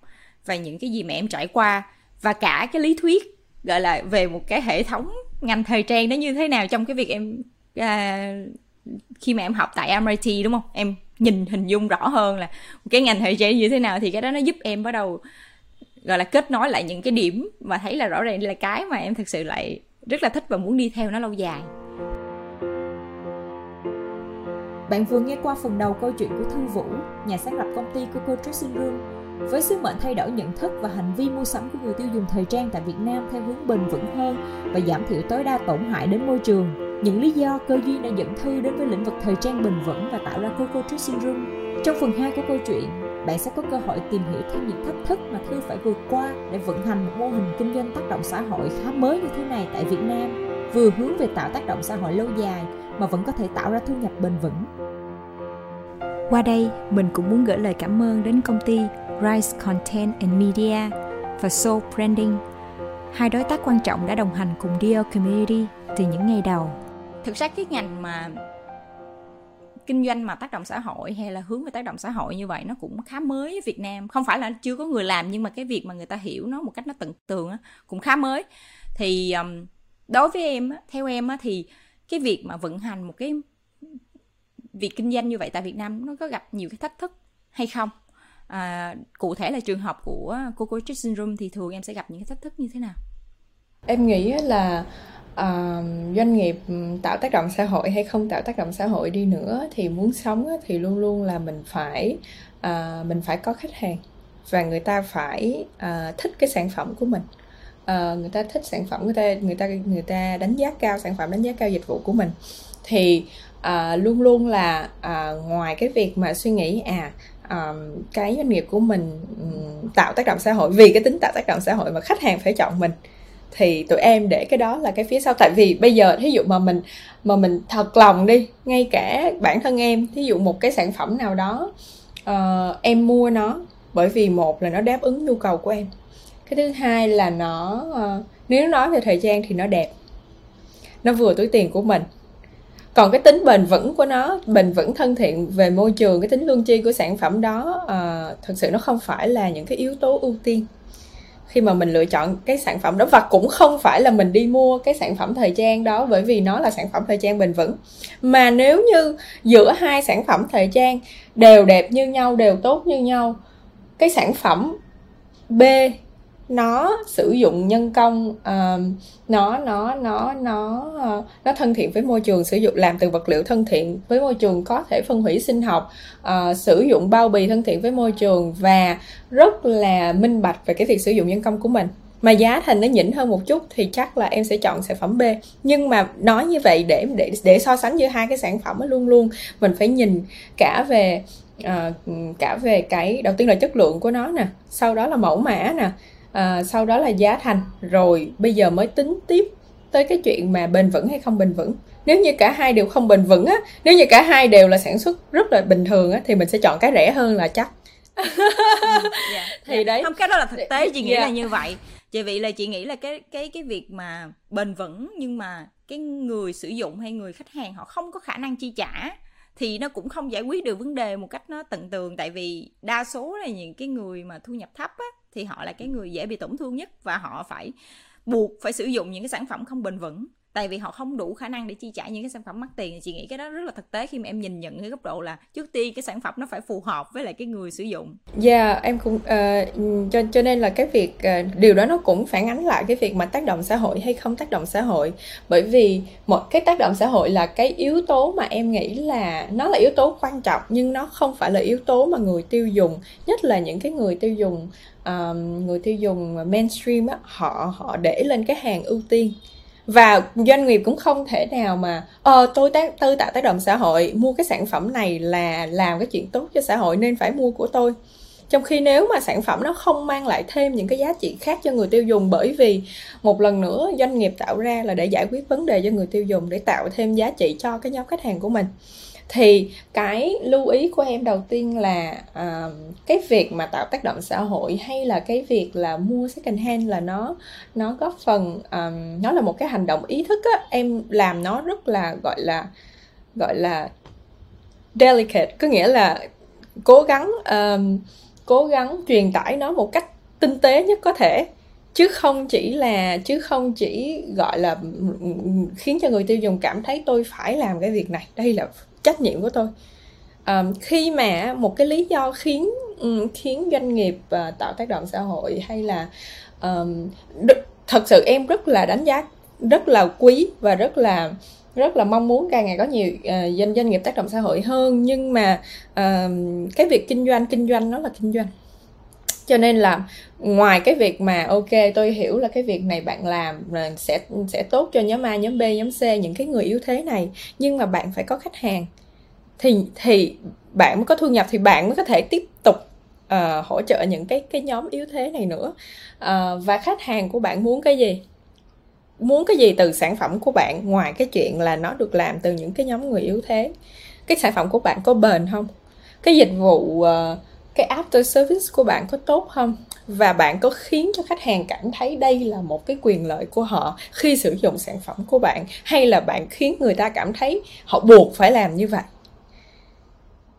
và những cái gì mẹ em trải qua và cả cái lý thuyết gọi là về một cái hệ thống ngành thời trang nó như thế nào trong cái việc em uh, khi mà em học tại MIT đúng không? Em nhìn hình dung rõ hơn là cái ngành thời trang như thế nào thì cái đó nó giúp em bắt đầu gọi là kết nối lại những cái điểm mà thấy là rõ ràng là cái mà em thực sự lại rất là thích và muốn đi theo nó lâu dài. Bạn vừa nghe qua phần đầu câu chuyện của Thư Vũ, nhà sáng lập công ty Coco Dressing Room, với sứ mệnh thay đổi nhận thức và hành vi mua sắm của người tiêu dùng thời trang tại Việt Nam theo hướng bền vững hơn và giảm thiểu tối đa tổn hại đến môi trường. Những lý do cơ duyên đã dẫn Thư đến với lĩnh vực thời trang bền vững và tạo ra Coco Dressing Syndrome. Trong phần 2 của câu chuyện, bạn sẽ có cơ hội tìm hiểu thêm những thách thức mà Thư phải vượt qua để vận hành một mô hình kinh doanh tác động xã hội khá mới như thế này tại Việt Nam, vừa hướng về tạo tác động xã hội lâu dài mà vẫn có thể tạo ra thu nhập bền vững. Qua đây, mình cũng muốn gửi lời cảm ơn đến công ty Rise Content and Media và Soul Branding, hai đối tác quan trọng đã đồng hành cùng Dear Community từ những ngày đầu. Thực ra cái ngành mà kinh doanh mà tác động xã hội hay là hướng về tác động xã hội như vậy nó cũng khá mới ở Việt Nam. Không phải là chưa có người làm nhưng mà cái việc mà người ta hiểu nó một cách nó tận tường cũng khá mới. Thì um, đối với em theo em thì cái việc mà vận hành một cái việc kinh doanh như vậy tại Việt Nam nó có gặp nhiều cái thách thức hay không? À, cụ thể là trường hợp của Coco Kitchen Room thì thường em sẽ gặp những cái thách thức như thế nào? Em nghĩ là uh, doanh nghiệp tạo tác động xã hội hay không tạo tác động xã hội đi nữa thì muốn sống thì luôn luôn là mình phải uh, mình phải có khách hàng và người ta phải uh, thích cái sản phẩm của mình. Uh, người ta thích sản phẩm người ta người ta người ta đánh giá cao sản phẩm đánh giá cao dịch vụ của mình. Thì uh, luôn luôn là uh, ngoài cái việc mà suy nghĩ à um, cái doanh nghiệp của mình um, tạo tác động xã hội. Vì cái tính tạo tác động xã hội mà khách hàng phải chọn mình thì tụi em để cái đó là cái phía sau. Tại vì bây giờ thí dụ mà mình mà mình thật lòng đi ngay cả bản thân em thí dụ một cái sản phẩm nào đó uh, em mua nó bởi vì một là nó đáp ứng nhu cầu của em. Cái thứ hai là nó uh, nếu nói về thời gian thì nó đẹp nó vừa túi tiền của mình còn cái tính bền vững của nó bền vững thân thiện về môi trường cái tính lương chi của sản phẩm đó uh, thực sự nó không phải là những cái yếu tố ưu tiên. Khi mà mình lựa chọn cái sản phẩm đó và cũng không phải là mình đi mua cái sản phẩm thời trang đó bởi vì nó là sản phẩm thời trang bền vững. Mà nếu như giữa hai sản phẩm thời trang đều đẹp như nhau đều tốt như nhau cái sản phẩm B nó sử dụng nhân công uh, nó nó nó nó uh, nó thân thiện với môi trường sử dụng làm từ vật liệu thân thiện với môi trường có thể phân hủy sinh học uh, sử dụng bao bì thân thiện với môi trường và rất là minh bạch về cái việc sử dụng nhân công của mình. Mà giá thành nó nhỉnh hơn một chút thì chắc là em sẽ chọn sản phẩm B. Nhưng mà nói như vậy để để để so sánh giữa hai cái sản phẩm luôn luôn mình phải nhìn cả về uh, cả về cái đầu tiên là chất lượng của nó nè sau đó là mẫu mã nè à, sau đó là giá thành. Rồi bây giờ mới tính tiếp tới cái chuyện mà bền vững hay không bền vững. Nếu như cả hai đều không bền vững á nếu như cả hai đều là sản xuất rất là bình thường á thì mình sẽ chọn cái rẻ hơn là chắc. Yeah, dạ, thì yeah. đấy. Không cái đó là thực tế chị nghĩ yeah. là như vậy. Chị vị là chị nghĩ là cái cái cái việc mà bền vững nhưng mà cái người sử dụng hay người khách hàng họ không có khả năng chi trả thì nó cũng không giải quyết được vấn đề một cách nó tận tường. Tại vì đa số là những cái người mà thu nhập thấp á thì họ là cái người dễ bị tổn thương nhất và họ phải buộc phải sử dụng những cái sản phẩm không bền vững. Tại vì họ không đủ khả năng để chi trả những cái sản phẩm mắc tiền. Chị nghĩ cái đó rất là thực tế khi mà em nhìn nhận cái góc độ là trước tiên cái sản phẩm nó phải phù hợp với lại cái người sử dụng. Dạ yeah, em cũng uh, cho cho nên là cái việc uh, điều đó nó cũng phản ánh lại cái việc mà tác động xã hội hay không tác động xã hội. Bởi vì một cái tác động xã hội là cái yếu tố mà em nghĩ là nó là yếu tố quan trọng nhưng nó không phải là yếu tố mà người tiêu dùng nhất là những cái người tiêu dùng um, người tiêu dùng mainstream á, họ họ để lên cái hàng ưu tiên. Và doanh nghiệp cũng không thể nào mà ờ tôi tác tư tạo tác động xã hội mua cái sản phẩm này là làm cái chuyện tốt cho xã hội nên phải mua của tôi. Trong khi nếu mà sản phẩm nó không mang lại thêm những cái giá trị khác cho người tiêu dùng bởi vì một lần nữa doanh nghiệp tạo ra là để giải quyết vấn đề cho người tiêu dùng để tạo thêm giá trị cho cái nhóm khách hàng của mình thì cái lưu ý của em đầu tiên là uh, cái việc mà tạo tác động xã hội hay là cái việc là mua second hand là nó nó góp phần um, nó là một cái hành động ý thức á. Em làm nó rất là gọi là gọi là delicate. Có nghĩa là cố gắng um, cố gắng truyền tải nó một cách tinh tế nhất có thể. Chứ không chỉ là chứ không chỉ gọi là ừ, ừ, khiến cho người tiêu dùng cảm thấy tôi phải làm cái việc này. Đây là trách nhiệm của tôi. Um, khi mà một cái lý do khiến um, khiến doanh nghiệp uh, tạo tác động xã hội hay là um, thật sự em rất là đánh giá rất là quý và rất là rất là mong muốn càng ngày có nhiều uh, doanh doanh nghiệp tác động xã hội hơn. Nhưng mà uh, cái việc kinh doanh kinh doanh nó là kinh doanh cho nên là ngoài cái việc mà ok tôi hiểu là cái việc này bạn làm sẽ sẽ tốt cho nhóm A nhóm B nhóm C những cái người yếu thế này nhưng mà bạn phải có khách hàng. Thì thì bạn mới có thu nhập thì bạn mới có thể tiếp tục uh, hỗ trợ những cái cái nhóm yếu thế này nữa. Uh, và khách hàng của bạn muốn cái gì? Muốn cái gì từ sản phẩm của bạn ngoài cái chuyện là nó được làm từ những cái nhóm người yếu thế? Cái sản phẩm của bạn có bền không? Cái dịch vụ uh, cái after service của bạn có tốt không? Và bạn có khiến cho khách hàng cảm thấy đây là một cái quyền lợi của họ khi sử dụng sản phẩm của bạn hay là bạn khiến người ta cảm thấy họ buộc phải làm như vậy?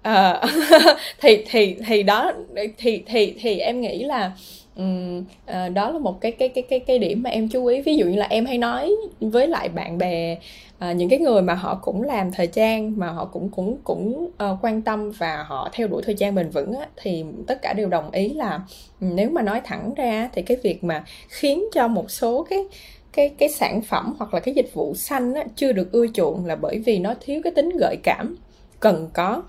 À, thì thì thì đó thì thì thì em nghĩ là um, uh, đó là một cái cái cái cái cái điểm mà em chú ý. Ví dụ như là em hay nói với lại bạn bè à, những cái người mà họ cũng làm thời trang mà họ cũng cũng cũng uh, quan tâm và họ theo đuổi thời trang bền vững á, thì tất cả đều đồng ý là ừ, nếu mà nói thẳng ra thì cái việc mà khiến cho một số cái cái cái sản phẩm hoặc là cái dịch vụ xanh á, chưa được ưa chuộng là bởi vì nó thiếu cái tính gợi cảm cần có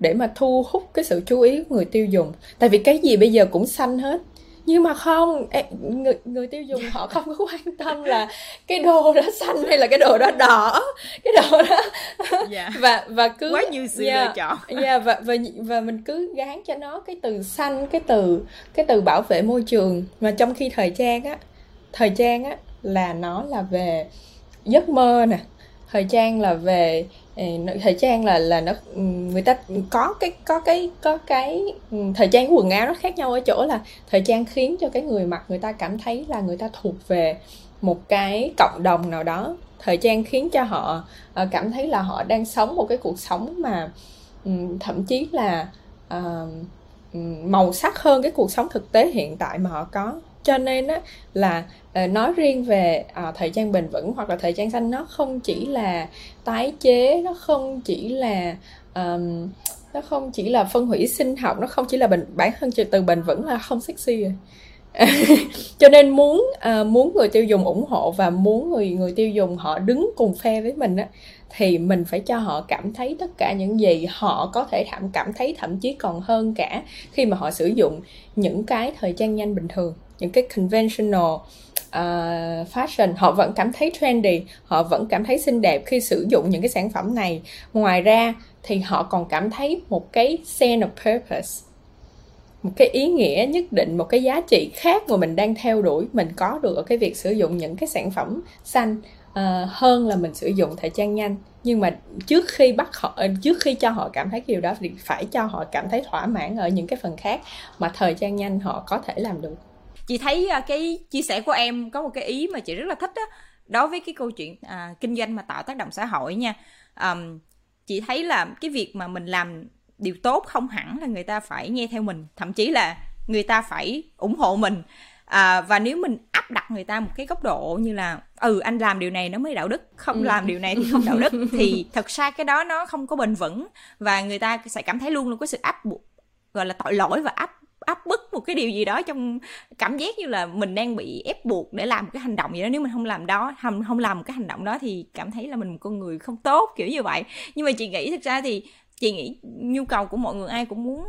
để mà thu hút cái sự chú ý của người tiêu dùng. Tại vì cái gì bây giờ cũng xanh hết nhưng mà không người người tiêu dùng họ không có quan tâm là cái đồ đó xanh hay là cái đồ đó đỏ cái đồ đó yeah. Dạ. và và cứ quá nhiều sự yeah, lựa chọn yeah, và và và mình cứ gán cho nó cái từ xanh cái từ cái từ bảo vệ môi trường mà trong khi thời trang á thời trang á là nó là về giấc mơ nè thời trang là về thời trang là là nó ừ, người ta có cái có cái có cái ừ, thời trang quần áo nó khác nhau ở chỗ là thời trang khiến cho cái người mặc người ta cảm thấy là người ta thuộc về một cái cộng đồng nào đó. Thời trang khiến cho họ ờ, cảm thấy là họ đang sống một cái cuộc sống mà ừ, thậm chí là uh, màu sắc hơn cái cuộc sống thực tế hiện tại mà họ có cho nên á là ờ, nói riêng về à, thời trang bền vững hoặc là thời trang xanh nó không chỉ là tái chế nó không chỉ là um, nó không chỉ là phân hủy sinh học nó không chỉ là bình bản thân từ bền vững là không sexy rồi. Cho nên muốn uh, muốn người tiêu dùng ủng hộ và muốn người người tiêu dùng họ đứng cùng phe với mình á thì mình phải cho họ cảm thấy tất cả những gì họ có thể thậm cảm thấy thậm chí còn hơn cả khi mà họ sử dụng những cái thời trang nhanh bình thường những cái conventional uh, fashion họ vẫn cảm thấy trendy họ vẫn cảm thấy xinh đẹp khi sử dụng những cái sản phẩm này. Ngoài ra thì họ còn cảm thấy một cái sense of purpose một cái ý nghĩa nhất định một cái giá trị khác mà mình đang theo đuổi mình có được ở cái việc sử dụng những cái sản phẩm xanh uh, hơn là mình sử dụng thời trang nhanh. Nhưng mà trước khi bắt họ ờ, trước khi cho họ cảm thấy điều đó thì phải cho họ cảm thấy thỏa mãn ở những cái phần khác mà thời trang nhanh họ có thể làm được chị thấy à, cái chia sẻ của em có một cái ý mà chị rất là thích đó đối với cái câu chuyện à, kinh doanh mà tạo tác động xã hội nha um, chị thấy là cái việc mà mình làm điều tốt không hẳn là người ta phải nghe theo mình thậm chí là người ta phải ủng hộ mình à, và nếu mình áp đặt người ta một cái góc độ như là ừ anh làm điều này nó mới đạo đức không ừ. làm điều này thì không đạo đức thì thật ra cái đó nó không có bền vững và người ta sẽ cảm thấy luôn luôn có sự áp buộc gọi là tội lỗi và áp áp bức một cái điều gì đó trong cảm giác như là mình đang bị ép buộc để làm một cái hành động gì đó. Nếu mình không làm đó không không làm một cái hành động đó thì cảm thấy là mình một con người không tốt, kiểu như vậy. Nhưng mà chị nghĩ thực ra thì chị nghĩ nhu cầu của mọi người ai cũng muốn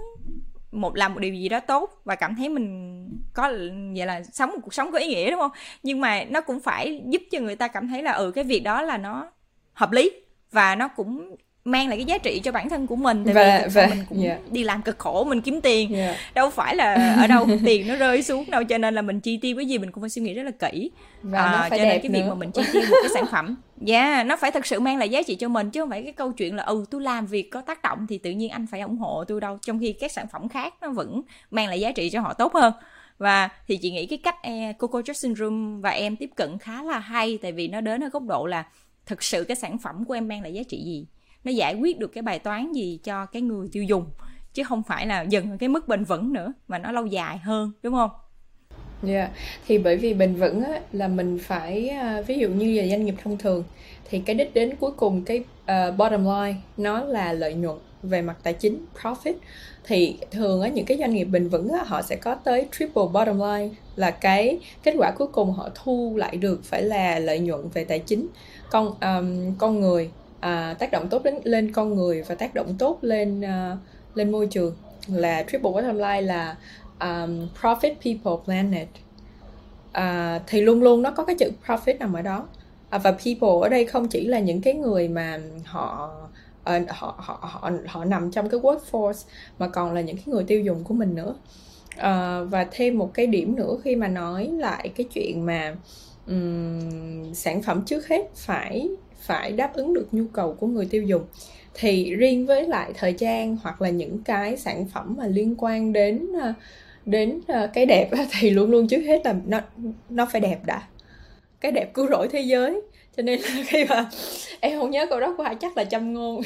một, làm một điều gì đó tốt và cảm thấy mình có vậy là sống một cuộc sống có ý nghĩa, đúng không? Nhưng mà nó cũng phải giúp cho người ta cảm thấy là ừ cái việc đó là nó hợp lý và nó cũng mang lại cái giá trị cho bản thân của mình tại và, vì và, mình cũng yeah. Dạ. đi làm cực khổ mình kiếm tiền yeah. Dạ. đâu phải là ở đâu tiền nó rơi xuống đâu cho nên là mình chi tiêu cái gì mình cũng phải suy nghĩ rất là kỹ và à, nó phải cho nên cái nữa. việc mà mình chi tiêu một cái sản phẩm dạ yeah, nó phải thật sự mang lại giá trị cho mình chứ không phải cái câu chuyện là ừ tôi làm việc có tác động thì tự nhiên anh phải ủng hộ tôi đâu trong khi các sản phẩm khác nó vẫn mang lại giá trị cho họ tốt hơn và thì chị nghĩ cái cách e, Coco Dressing Room và em tiếp cận khá là hay tại vì nó đến ở góc độ là thực sự cái sản phẩm của em mang lại giá trị gì nó giải quyết được cái bài toán gì cho cái người tiêu dùng chứ không phải là dần cái mức bền vững nữa mà nó lâu dài hơn đúng không? Dạ, yeah. thì bởi vì bền vững á, là mình phải uh, ví dụ như là doanh nghiệp thông thường thì cái đích đến cuối cùng cái uh, bottom line nó là lợi nhuận về mặt tài chính profit. Thì thường á những cái doanh nghiệp bền vững á, họ sẽ có tới triple bottom line là cái kết quả cuối cùng họ thu lại được phải là lợi nhuận về tài chính. Con um, con người à, tác động tốt đến lên con người và tác động tốt lên uh, lên môi trường. Là triple bottom line là um, profit people planet. À, thì luôn luôn nó có cái chữ profit nằm ở đó. À, và people ở đây không chỉ là những cái người mà họ ờ, họ, họ họ họ nằm trong cái workforce mà còn là những cái người tiêu dùng của mình nữa. À, và thêm một cái điểm nữa khi mà nói lại cái chuyện mà um, sản phẩm trước hết phải phải đáp ứng được nhu cầu của người tiêu dùng. Thì riêng với lại thời trang hoặc là những cái sản phẩm mà liên quan đến ờ, đến ờ, cái đẹp thì luôn luôn trước hết là nó nó phải đẹp đã. Cái đẹp cứu rỗi thế giới. Cho nên là khi mà em không nhớ câu đó của ai chắc là chăm ngôn.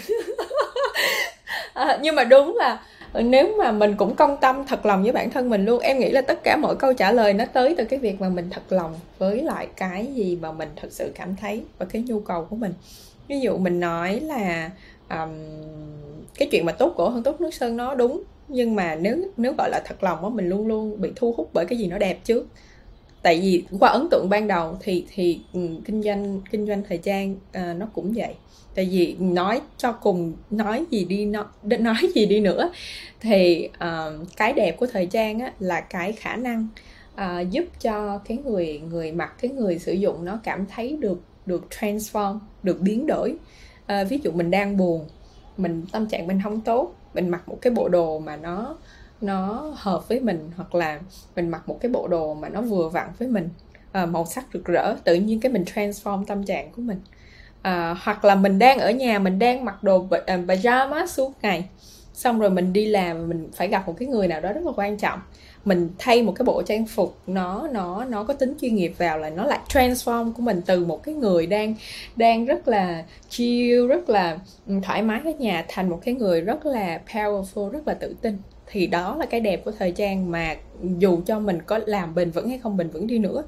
À, nhưng mà đúng là nếu mà mình cũng công tâm thật lòng với bản thân mình luôn em nghĩ là tất cả mọi câu trả lời nó tới từ cái việc mà mình thật lòng với lại cái gì mà mình thật sự cảm thấy và cái nhu cầu của mình. Ví dụ mình nói là um, cái chuyện mà tốt cổ hơn tốt nước sơn nó đúng nhưng mà nếu nếu gọi là thật lòng á mình luôn luôn bị thu hút bởi cái gì nó đẹp trước tại vì qua ấn tượng ban đầu thì thì ừ, kinh doanh kinh doanh thời trang à, nó cũng vậy. Tại vì nói cho cùng nói gì đi nó nói gì đi nữa thì à, cái đẹp của thời trang á, là cái khả năng à, giúp cho cái người người mặc cái người sử dụng nó cảm thấy được được transform được biến đổi. À, ví dụ mình đang buồn mình tâm trạng mình không tốt mình mặc một cái bộ đồ mà nó nó hợp với mình hoặc là mình mặc một cái bộ đồ mà nó vừa vặn với mình. À, màu sắc rực rỡ tự nhiên cái mình transform tâm trạng của mình. À, hoặc là mình đang ở nhà mình đang mặc đồ à, pyjama suốt ngày. Xong rồi mình đi làm mình phải gặp một cái người nào đó rất là quan trọng. Mình thay một cái bộ trang phục nó nó nó có tính chuyên nghiệp vào là nó lại transform của mình từ một cái người đang đang rất là chill rất là thoải mái ở nhà thành một cái người rất là powerful rất là tự tin thì đó là cái đẹp của thời trang mà dù cho mình có làm bền vững hay không bền vững đi nữa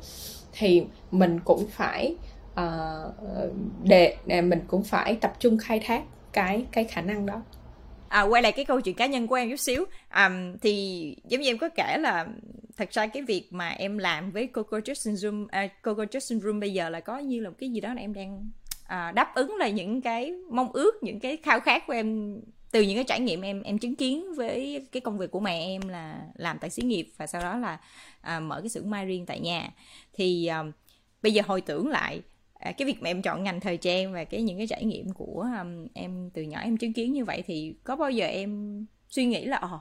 thì mình cũng phải uh, để, để mình cũng phải tập trung khai thác cái cái khả năng đó. À, quay lại cái câu chuyện cá nhân của em chút xíu. À, thì giống như em có kể là thật ra cái việc mà em làm với Coco Justin Room à, Coco Justin Room bây giờ là có như là một cái gì đó là em đang à, đáp ứng là những cái mong ước những cái khao khát của em từ những cái trải nghiệm em em chứng kiến với cái công việc của mẹ em là làm tại xí nghiệp và sau đó là à, mở cái xưởng mai riêng tại nhà. Thì à, bây giờ hồi tưởng lại à, cái việc mà em chọn ngành thời trang và cái những cái trải nghiệm của um, em từ nhỏ em chứng kiến như vậy thì có bao giờ em suy nghĩ là ồ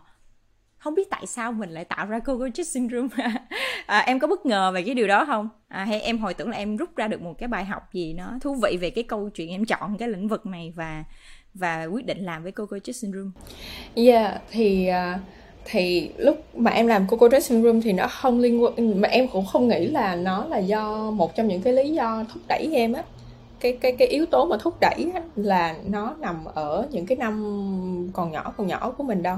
không biết tại sao mình lại tạo ra Coco Check Syndrome à? à, em có bất ngờ về cái điều đó không? À, hay em hồi tưởng là em rút ra được một cái bài học gì nó thú vị về cái câu chuyện em chọn cái lĩnh vực này và và quyết định làm với Coco Dressing Room. yeah thì uh thì lúc mà em làm Coco Dressing Room thì nó không liên quan mà em cũng không nghĩ là nó là do một trong những cái lý do thúc đẩy em á. Cái cái cái yếu tố mà thúc đẩy á, là nó nằm ở những cái năm còn nhỏ còn nhỏ của mình đâu.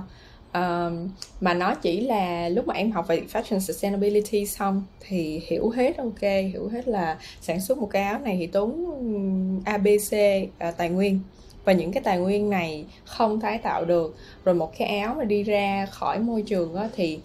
Uh, mà nó chỉ là lúc mà em học về fashion sustainability xong thì hiểu hết ok hiểu hết là sản xuất một cái áo này thì tốn abc uh, à, tài nguyên và những cái tài nguyên này không tái tạo được. Rồi một cái áo mà đi ra khỏi môi trường á, thì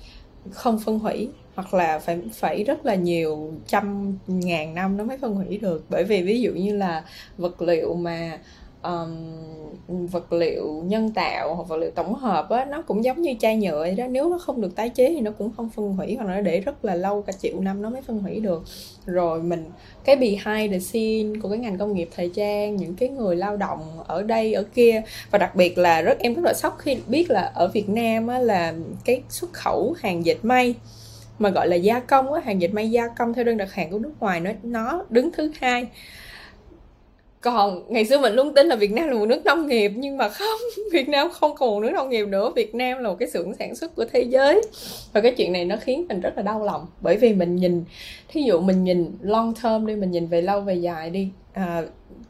không phân hủy hoặc là phải phải rất là nhiều trăm ngàn năm nó mới phân hủy được. Bởi vì ví dụ như là vật liệu mà um, vật liệu nhân tạo hoặc vật liệu tổng hợp á nó cũng giống như chai nhựa đó. Nếu nó không được tái chế thì nó cũng không phân hủy hoặc nó để rất là lâu cả triệu năm nó mới phân hủy được. Rồi mình cái behind the scene của cái ngành công nghiệp thời trang những cái người lao động ở đây ở kia. Và đặc biệt là rất em rất là sốc khi biết là ở Việt Nam á, là cái xuất khẩu hàng dệt may mà gọi là gia công á, hàng dệt may gia công theo đơn đặt hàng của nước ngoài nó nó đứng thứ hai còn ngày xưa mình luôn tin là Việt Nam là một nước nông nghiệp nhưng mà không Việt Nam không còn một nước nông nghiệp nữa. Việt Nam là một cái xưởng sản xuất của thế giới. Và cái chuyện này nó khiến mình rất là đau lòng. Bởi vì mình nhìn thí dụ mình nhìn long term đi mình nhìn về lâu về dài đi à,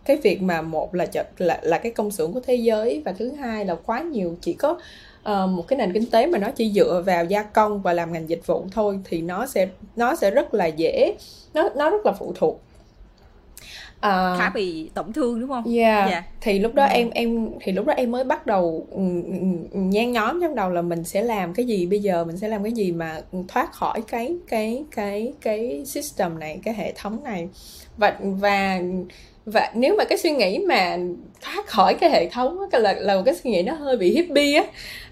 cái việc mà một là là là cái công xưởng của thế giới và thứ hai là quá nhiều chỉ có uh, một cái nền kinh tế mà nó chỉ dựa vào gia công và làm ngành dịch vụ thôi thì nó sẽ nó sẽ rất là dễ nó nó rất là phụ thuộc à, khá bị tổn thương đúng không? Yeah. yeah. Thì lúc đó ừ. em em thì lúc đó em mới bắt đầu ừ, ừ, nhen nhóm trong đầu là mình sẽ làm cái gì bây giờ mình sẽ làm cái gì mà thoát khỏi cái cái cái cái system này cái hệ thống này và và và nếu mà cái suy nghĩ mà thoát khỏi cái hệ thống á là là một cái suy nghĩ nó hơi bị hippie á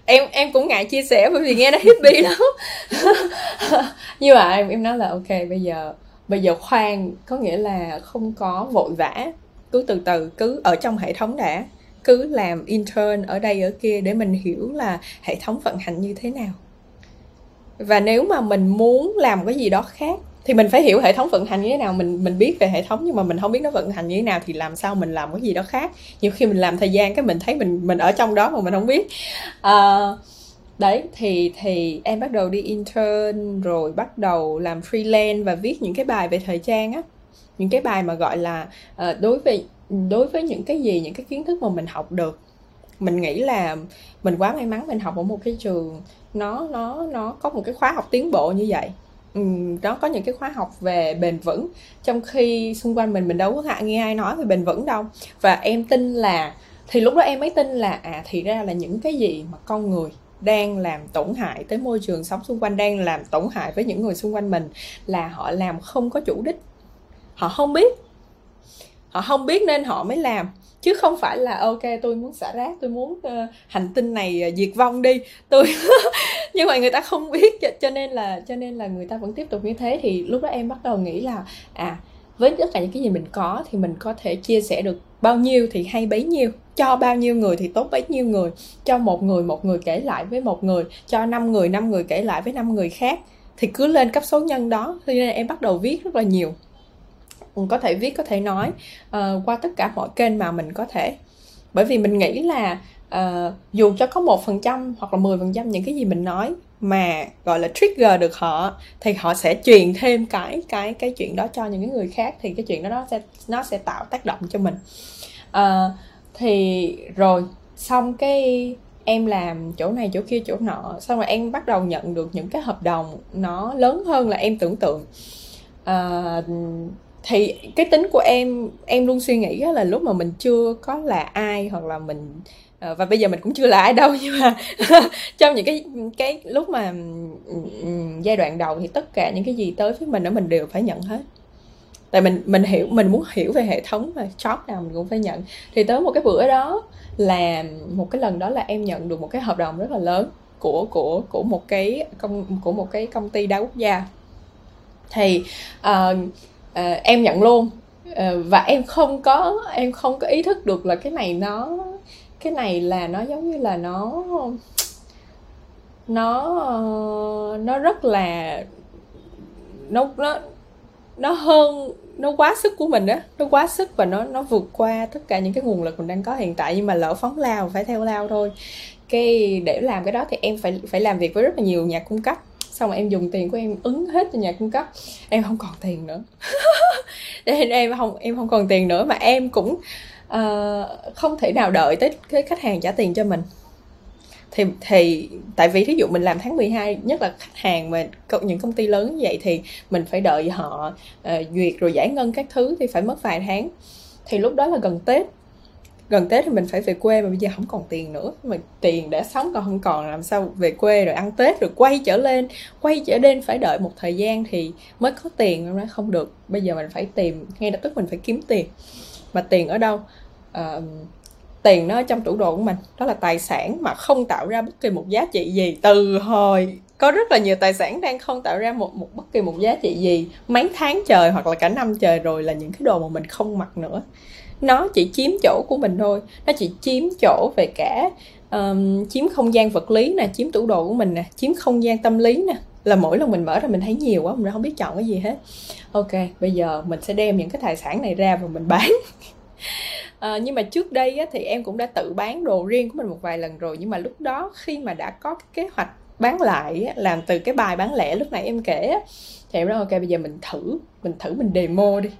em em cũng ngại chia sẻ bởi vì nghe nó hippie lắm nhưng mà em em nói là ok bây giờ bây giờ khoan có nghĩa là không có vội vã. Cứ từ từ cứ ở trong hệ thống đã. Cứ làm intern ở đây ở kia để mình hiểu là hệ thống vận hành như thế nào. Và nếu mà mình muốn làm cái gì đó khác thì mình phải hiểu hệ thống vận hành như thế nào. Mình mình biết về hệ thống nhưng mà mình không biết nó vận hành như thế nào thì làm sao mình làm cái gì đó khác. Nhiều khi mình làm thời gian cái mình thấy mình mình ở trong đó mà mình không biết. Uh, đấy thì thì em bắt đầu đi intern rồi bắt đầu làm freelance và viết những cái bài về thời trang á. Những cái bài mà gọi là uh, đối với đối với những cái gì những cái kiến thức mà mình học được. Mình nghĩ là mình quá may mắn mình học ở một cái trường nó nó nó có một cái khóa học tiến bộ như vậy. Ừ, nó có những cái khóa học về bền vững. Trong khi xung quanh mình mình đâu có nghe ai nói về bền vững đâu. Và em tin là thì lúc đó em mới tin là à thì ra là những cái gì mà con người đang làm tổn hại tới môi trường sống xung quanh đang làm tổn hại với những người xung quanh mình là họ làm không có chủ đích. Họ không biết. Họ không biết nên họ mới làm. Chứ không phải là ok tôi muốn xả rác tôi muốn uh, hành tinh này uh, diệt vong đi. Tôi nhưng mà người ta không biết. Cho nên là cho nên là người ta vẫn tiếp tục như thế. Thì lúc đó em bắt đầu nghĩ là à với tất cả những cái gì mình có thì mình có thể chia sẻ được bao nhiêu thì hay bấy nhiêu cho bao nhiêu người thì tốt bấy nhiêu người cho một người một người kể lại với một người cho năm người năm người kể lại với năm người khác. Thì cứ lên cấp số nhân đó cho nên em bắt đầu viết rất là nhiều. Có thể viết có thể nói uh, qua tất cả mọi kênh mà mình có thể. Bởi vì mình nghĩ là uh, dù cho có một phần trăm hoặc là 10 phần trăm những cái gì mình nói mà gọi là trigger được họ thì họ sẽ truyền thêm cái cái cái chuyện đó cho những người khác thì cái chuyện đó nó sẽ nó sẽ tạo tác động cho mình. À, thì rồi xong cái em làm chỗ này chỗ kia chỗ nọ xong rồi em bắt đầu nhận được những cái hợp đồng nó lớn hơn là em tưởng tượng. À, thì cái tính của em em luôn suy nghĩ là lúc mà mình chưa có là ai hoặc là mình Ờ, và bây giờ mình cũng chưa là ai đâu nhưng mà trong những cái cái lúc mà ừ, ừ, giai đoạn đầu thì tất cả những cái gì tới với mình đó mình đều phải nhận hết. Tại mình mình hiểu mình muốn hiểu về hệ thống mà shop nào mình cũng phải nhận. Thì tới một cái bữa đó là một cái lần đó là em nhận được một cái hợp đồng rất là lớn của của của một cái công của một cái công ty đa quốc gia. Thì uh, uh, em nhận luôn. Uh, và em không có em không có ý thức được là cái này nó cái này là nó giống như là nó nó nó rất là, nó nó nó hơn, nó quá sức của mình á. Nó quá sức và nó nó vượt qua tất cả những cái nguồn lực mình đang có hiện tại, nhưng mà lỡ phóng lao phải theo lao thôi. Cái, để làm cái đó thì em phải phải làm việc với rất là nhiều nhà cung cấp. Xong rồi em dùng tiền của em ứng hết cho nhà cung cấp. Em không còn tiền nữa. Nên em không em không còn tiền nữa mà em cũng uh, không thể nào đợi tới cái khách hàng trả tiền cho mình. Thì thì tại vì thí dụ mình làm tháng 12 nhất là khách hàng mà những công ty lớn như vậy thì mình phải đợi họ uh, duyệt rồi giải ngân các thứ thì phải mất vài tháng. Thì lúc đó là gần tết. Gần tết thì mình phải về quê mà bây giờ không còn tiền nữa. Mà tiền đã sống còn không còn làm sao về quê rồi ăn tết rồi quay trở lên quay trở lên phải đợi một thời gian thì mới có tiền nó không được. Bây giờ mình phải tìm ngay lập tức mình phải kiếm tiền. Mà tiền ở đâu? Uh, tiền nó ở trong tủ đồ của mình đó là tài sản mà không tạo ra bất kỳ một giá trị gì. Từ hồi có rất là nhiều tài sản đang không tạo ra một một bất kỳ một giá trị gì mấy tháng trời hoặc là cả năm trời rồi là những cái đồ mà mình không mặc nữa. Nó chỉ chiếm chỗ của mình thôi nó chỉ chiếm chỗ về cả um, chiếm không gian vật lý nè chiếm tủ đồ của mình nè chiếm không gian tâm lý nè. Là mỗi lần mình mở ra mình thấy nhiều quá mình không biết chọn cái gì hết. Ok bây giờ mình sẽ đem những cái tài sản này ra và mình bán. à, nhưng mà trước đây á, thì em cũng đã tự bán đồ riêng của mình một vài lần rồi. Nhưng mà lúc đó khi mà đã có cái kế hoạch bán lại làm từ cái bài bán lẻ lúc nãy em kể thì em nói ok bây giờ mình thử mình thử mình demo đi.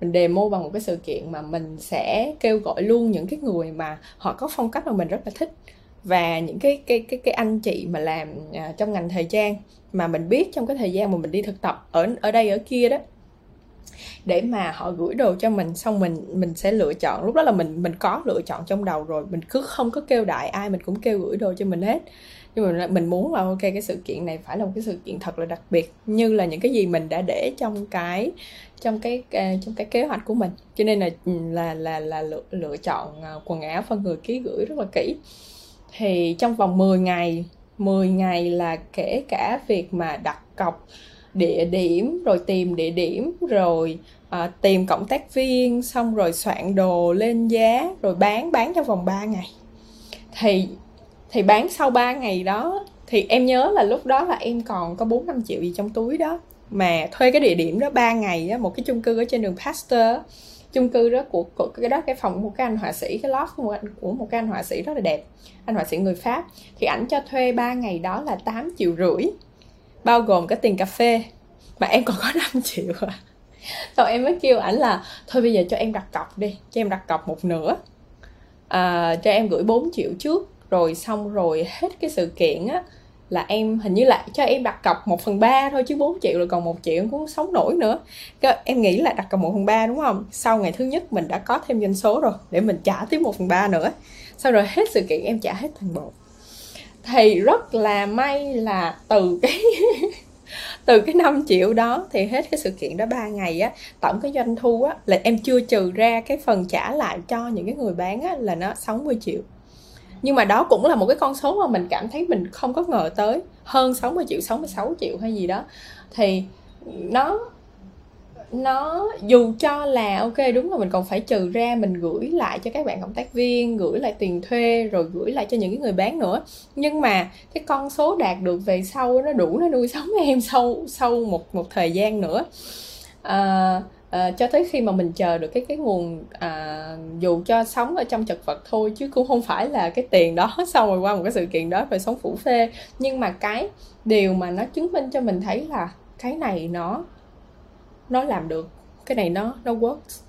Mình demo bằng một cái sự kiện mà mình sẽ kêu gọi luôn những cái người mà họ có phong cách mà mình rất là thích. Và những cái cái cái cái anh chị mà làm à, trong ngành thời trang mà mình biết trong cái thời gian mà mình đi thực tập ở ở đây ở kia đó để mà họ gửi đồ cho mình xong mình mình sẽ lựa chọn. Lúc đó là mình mình có lựa chọn trong đầu rồi. Mình cứ không có kêu đại ai mình cũng kêu gửi đồ cho mình hết. Nhưng mà mình muốn là ok cái sự kiện này phải là một cái sự kiện thật là đặc biệt như là những cái gì mình đã để trong cái trong cái à, trong cái kế hoạch của mình. Cho nên là ừ, là là là lựa, lựa chọn à, quần áo phân người ký gửi rất là kỹ. Thì trong vòng 10 ngày 10 ngày là kể cả việc mà đặt cọc địa điểm rồi tìm địa điểm rồi à, tìm cộng tác viên xong rồi soạn đồ lên giá rồi bán bán trong vòng 3 ngày. Thì thì bán sau 3 ngày đó thì em nhớ là lúc đó là em còn có 4 5 triệu gì trong túi đó. Mà thuê cái địa điểm đó 3 ngày á, một cái chung cư ở trên đường Pasteur chung cư đó của, của cái đó cái phòng một cái anh họa sĩ cái lót của một, của một cái anh họa sĩ rất là đẹp anh họa sĩ người Pháp. Thì ảnh cho thuê 3 ngày đó là 8 triệu rưỡi bao gồm cái tiền cà phê. Mà em còn có 5 triệu à. Xong em mới kêu ảnh là thôi bây giờ cho em đặt cọc đi cho em đặt cọc một nửa. À, cho em gửi 4 triệu trước rồi xong rồi hết cái sự kiện á là em hình như là cho em đặt cọc 1 phần ba thôi chứ 4 triệu rồi còn một triệu em cũng sống nổi nữa. Cái, em nghĩ là đặt cọc 1 phần ba đúng không? Sau ngày thứ nhất mình đã có thêm doanh số rồi để mình trả tiếp 1 phần ba nữa. Sau rồi hết sự kiện em trả hết toàn bộ thì rất là may là từ cái từ cái 5 triệu đó thì hết cái sự kiện đó 3 ngày á, tổng cái doanh thu á, là em chưa trừ ra cái phần trả lại cho những cái người bán á, là nó 60 triệu. Nhưng mà đó cũng là một cái con số mà mình cảm thấy mình không có ngờ tới. Hơn 60 triệu 66 triệu hay gì đó. Thì nó nó dù cho là ok đúng là mình còn phải trừ ra mình gửi lại cho các bạn cộng tác viên gửi lại tiền thuê rồi gửi lại cho những cái người bán nữa. Nhưng mà cái con số đạt được về sau nó đủ nó nuôi sống em sau sau một một thời gian nữa. À, à, cho tới khi mà mình chờ được cái cái nguồn à, dù cho sống ở trong chật vật thôi chứ cũng không phải là cái tiền đó xong rồi qua một cái sự kiện đó rồi sống phủ phê. Nhưng mà cái điều mà nó chứng minh cho mình thấy là cái này nó nó làm được. Cái này nó nó works.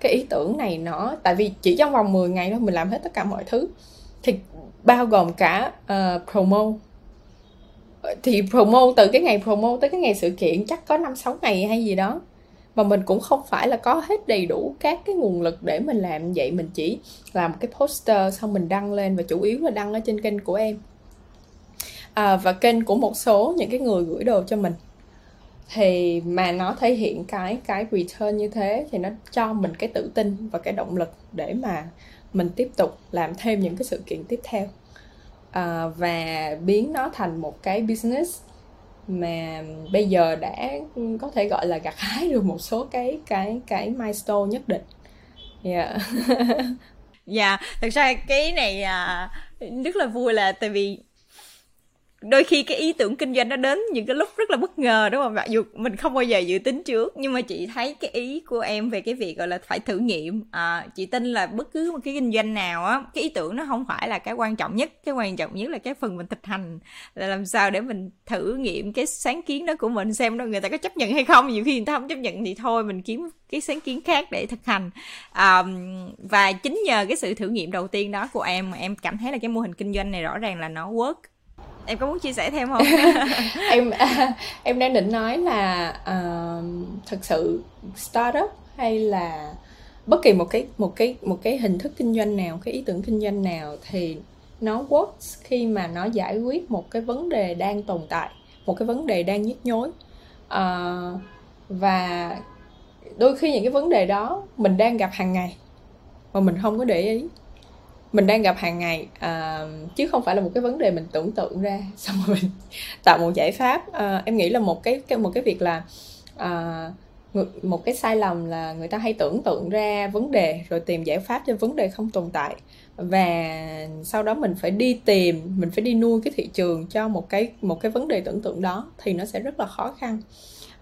Cái ý tưởng này nó tại vì chỉ trong vòng 10 ngày thôi mình làm hết tất cả mọi thứ. Thì bao gồm cả uh, promo. Thì promo từ cái ngày promo tới cái ngày sự kiện chắc có năm sáu ngày hay gì đó. Mà mình cũng không phải là có hết đầy đủ các cái nguồn lực để mình làm vậy. Mình chỉ làm cái poster xong mình đăng lên và chủ yếu là đăng ở trên kênh của em. À, và kênh của một số những cái người gửi đồ cho mình thì mà nó thể hiện cái cái return như thế thì nó cho mình cái tự tin và cái động lực để mà mình tiếp tục làm thêm những cái sự kiện tiếp theo à, và biến nó thành một cái business mà bây giờ đã có thể gọi là gặt hái được một số cái cái cái milestone nhất định dạ yeah. dạ yeah, thật ra cái này à, rất là vui là tại vì đôi khi cái ý tưởng kinh doanh nó đến những cái lúc rất là bất ngờ đúng không mặc dù mình không bao giờ dự tính trước nhưng mà chị thấy cái ý của em về cái việc gọi là phải thử nghiệm. À, chị tin là bất cứ một cái kinh doanh nào á cái ý tưởng nó không phải là cái quan trọng nhất. Cái quan trọng nhất là cái phần mình thực hành là làm sao để mình thử nghiệm cái sáng kiến đó của mình xem đó người ta có chấp nhận hay không. Nhiều khi người ta không chấp nhận thì thôi mình kiếm cái sáng kiến khác để thực hành. À, và chính nhờ cái sự thử nghiệm đầu tiên đó của em mà em cảm thấy là cái mô hình kinh doanh này rõ ràng là nó work em có muốn chia sẻ thêm không? Em em đang định nói là uh, thực sự startup hay là bất kỳ một cái một cái một cái hình thức kinh doanh nào cái ý tưởng kinh doanh nào thì nó works khi mà nó giải quyết một cái vấn đề đang tồn tại một cái vấn đề đang nhức nhối. Uh, và đôi khi những cái vấn đề đó mình đang gặp hàng ngày mà mình không có để ý mình đang gặp hàng ngày uh, chứ không phải là một cái vấn đề mình tưởng tượng ra. Xong rồi mình tạo một giải pháp uh, em nghĩ là một cái một cái việc là uh, một cái sai lầm là người ta hay tưởng tượng ra vấn đề rồi tìm giải pháp cho vấn đề không tồn tại. Và sau đó mình phải đi tìm mình phải đi nuôi cái thị trường cho một cái một cái vấn đề tưởng tượng đó thì nó sẽ rất là khó khăn.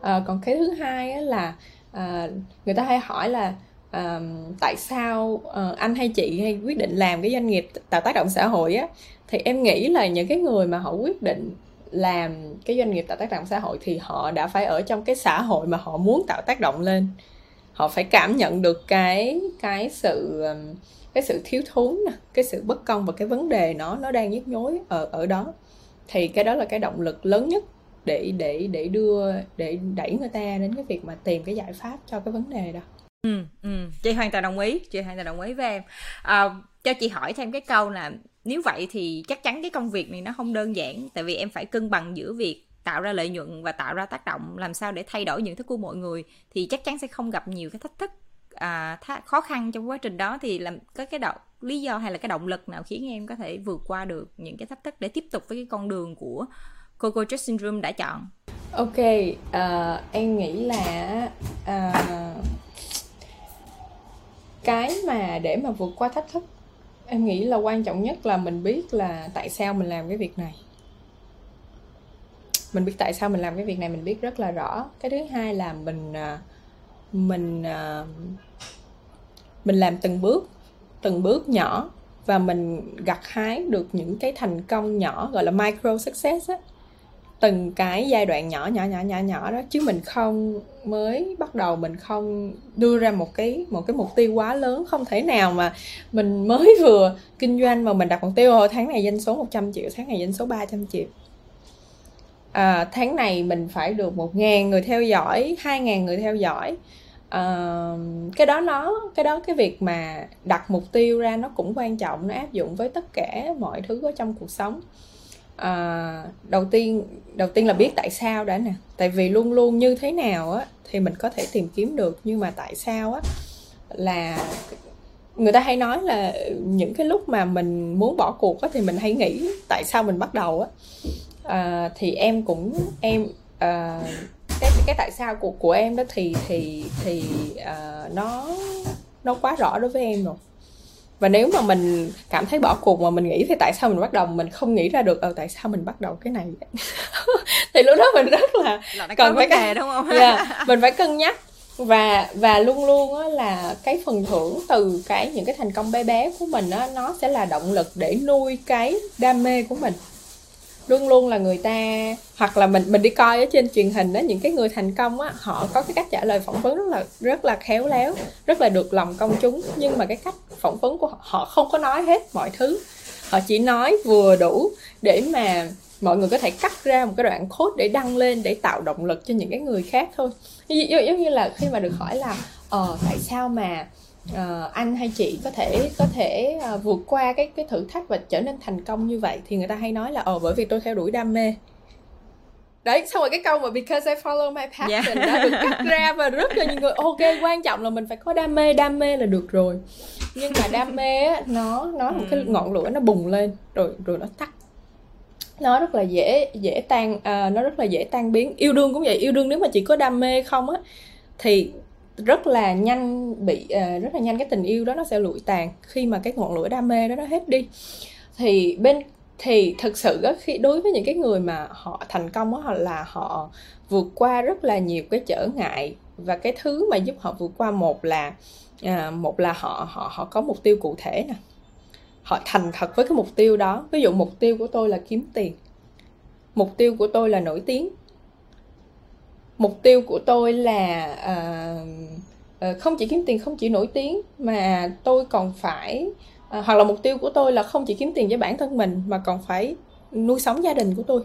Uh, còn cái thứ hai là uh, người ta hay hỏi là uh, tại sao uh, anh hay chị hay quyết định làm cái doanh nghiệp tạo tác động xã hội á? Thì em nghĩ là những cái người mà họ quyết định làm cái doanh nghiệp tạo tác động xã hội thì họ đã phải ở trong cái xã hội mà họ muốn tạo tác động lên. Họ phải cảm nhận được cái cái sự cái sự thiếu thốn cái sự bất công và cái vấn đề nó nó đang nhức nhối ở ở đó. Thì cái đó là cái động lực lớn nhất để để để đưa để đẩy người ta đến cái việc mà tìm cái giải pháp cho cái vấn đề đó ừ ừ. Chị hoàn toàn đồng ý chị hoàn toàn đồng ý với em. À, cho chị hỏi thêm cái câu là nếu vậy thì chắc chắn cái công việc này nó không đơn giản tại vì em phải cân bằng giữa việc tạo ra lợi nhuận và tạo ra tác động làm sao để thay đổi nhận thức của mọi người thì chắc chắn sẽ không gặp nhiều cái thách thức à, th- khó khăn trong quá trình đó. Thì làm có cái động lý do hay là cái động lực nào khiến em có thể vượt qua được những cái thách thức để tiếp tục với cái con đường của Coco Dressing Syndrome đã chọn? Ok uh, em nghĩ là uh, cái mà để mà vượt qua thách thức, em nghĩ là quan trọng nhất là mình biết là tại sao mình làm cái việc này. Mình biết tại sao mình làm cái việc này, mình biết rất là rõ. Cái thứ hai là mình à, mình à, mình làm từng bước từng bước nhỏ và mình gặt hái được những cái thành công nhỏ, gọi là micro success á từng cái giai đoạn nhỏ nhỏ nhỏ nhỏ nhỏ đó chứ mình không mới bắt đầu mình không đưa ra một cái một cái mục tiêu quá lớn không thể nào mà mình mới vừa kinh doanh mà mình đặt mục tiêu tháng này doanh số 100 triệu tháng này doanh số 300 triệu. À, tháng này mình phải được một ngàn người theo dõi hai ngàn người theo dõi. À, cái đó nó cái đó cái việc mà đặt mục tiêu ra nó cũng quan trọng nó áp dụng với tất cả mọi thứ ở trong cuộc sống à, đầu tiên đầu tiên là biết tại sao đã nè. Tại vì luôn luôn như thế nào á thì mình có thể tìm kiếm được. Nhưng mà tại sao á là người ta hay nói là những cái lúc mà mình muốn bỏ cuộc á, thì mình hay nghĩ tại sao mình bắt đầu á. À, thì em cũng em à, cái cái tại sao của của em đó thì thì thì à, nó nó quá rõ đối với em rồi và nếu mà mình cảm thấy bỏ cuộc mà mình nghĩ thì tại sao mình bắt đầu mình không nghĩ ra được? Ờ tại sao mình bắt đầu cái này thì lúc đó mình rất là, là cần phải đề đúng không? Yeah, dạ, mình phải cân nhắc. Và và luôn luôn á là cái phần thưởng từ cái những cái thành công bé bé của mình á nó sẽ là động lực để nuôi cái đam mê của mình luôn luôn là người ta hoặc là mình mình đi coi ở trên truyền hình đó những cái người thành công á họ có cái cách trả lời phỏng vấn rất là rất là khéo léo rất là được lòng công chúng. Nhưng mà cái cách phỏng vấn của họ, họ không có nói hết mọi thứ. Họ chỉ nói vừa đủ để mà mọi người có thể cắt ra một cái đoạn code để đăng lên để tạo động lực cho những cái người khác thôi. Giống như là khi mà được hỏi là ờ tại sao mà uh, anh hay chị có thể có thể uh, vượt qua cái cái thử thách và trở nên thành công như vậy thì người ta hay nói là ờ bởi vì tôi theo đuổi đam mê đấy xong rồi cái câu mà because I follow my passion yeah. Dạ. đã được cắt ra và rất là nhiều người ok quan trọng là mình phải có đam mê đam mê là được rồi nhưng mà đam mê á nó nó một cái ừ. ngọn lửa nó bùng lên rồi rồi nó tắt nó rất là dễ dễ tan à, nó rất là dễ tan biến yêu đương cũng vậy yêu đương nếu mà chỉ có đam mê không á thì rất là nhanh bị uh, rất là nhanh cái tình yêu đó nó sẽ lụi tàn khi mà cái ngọn lửa đam mê đó nó hết đi. Thì bên thì thực sự đó, khi đối với những cái người mà họ thành công đó là họ vượt qua rất là nhiều cái trở ngại và cái thứ mà giúp họ vượt qua một là à, một là họ họ họ có mục tiêu cụ thể nè. Họ thành thật với cái mục tiêu đó. Ví dụ mục tiêu của tôi là kiếm tiền. Mục tiêu của tôi là nổi tiếng mục tiêu của tôi là uh, không chỉ kiếm tiền không chỉ nổi tiếng mà tôi còn phải uh, hoặc là mục tiêu của tôi là không chỉ kiếm tiền cho bản thân mình mà còn phải nuôi sống gia đình của tôi.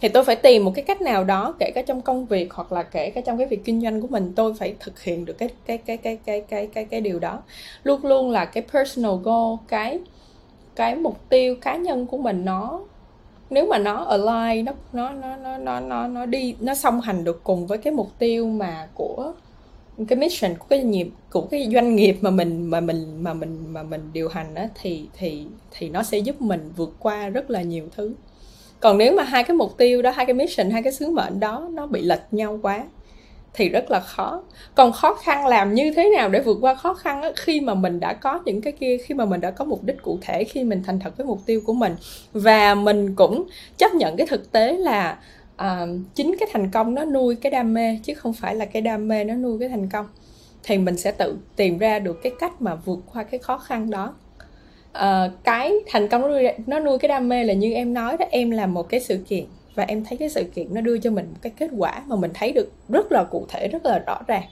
Thì tôi phải tìm một cái cách nào đó kể cả trong công việc hoặc là kể cả trong cái việc kinh doanh của mình tôi phải thực hiện được cái cái cái cái cái cái cái cái điều đó. Luôn luôn là cái personal goal cái cái mục tiêu cá nhân của mình nó nếu mà nó align, nó nó nó nó nó nó nó đi, nó song hành được cùng với cái mục tiêu mà của cái mission của cái nghiệp của cái doanh nghiệp mà mình mà mình mà mình mà mình điều hành á, thì thì thì nó sẽ giúp mình vượt qua rất là nhiều thứ. Còn nếu mà hai cái mục tiêu đó, hai cái mission, hai cái sứ mệnh đó nó bị lệch nhau quá thì rất là khó. Còn khó khăn làm như thế nào để vượt qua khó khăn á, khi mà mình đã có những cái kia khi mà mình đã có mục đích cụ thể khi mình thành thật với mục tiêu của mình. Và mình cũng chấp nhận cái thực tế là à, chính cái thành công nó nuôi cái đam mê chứ không phải là cái đam mê nó nuôi cái thành công. Thì mình sẽ tự tìm ra được cái cách mà vượt qua cái khó khăn đó. À, cái thành công nó nuôi, nó nuôi cái đam mê là như em nói đó em làm một cái sự kiện và em thấy cái sự kiện nó đưa cho mình một cái kết quả mà mình thấy được rất là cụ thể rất là rõ ràng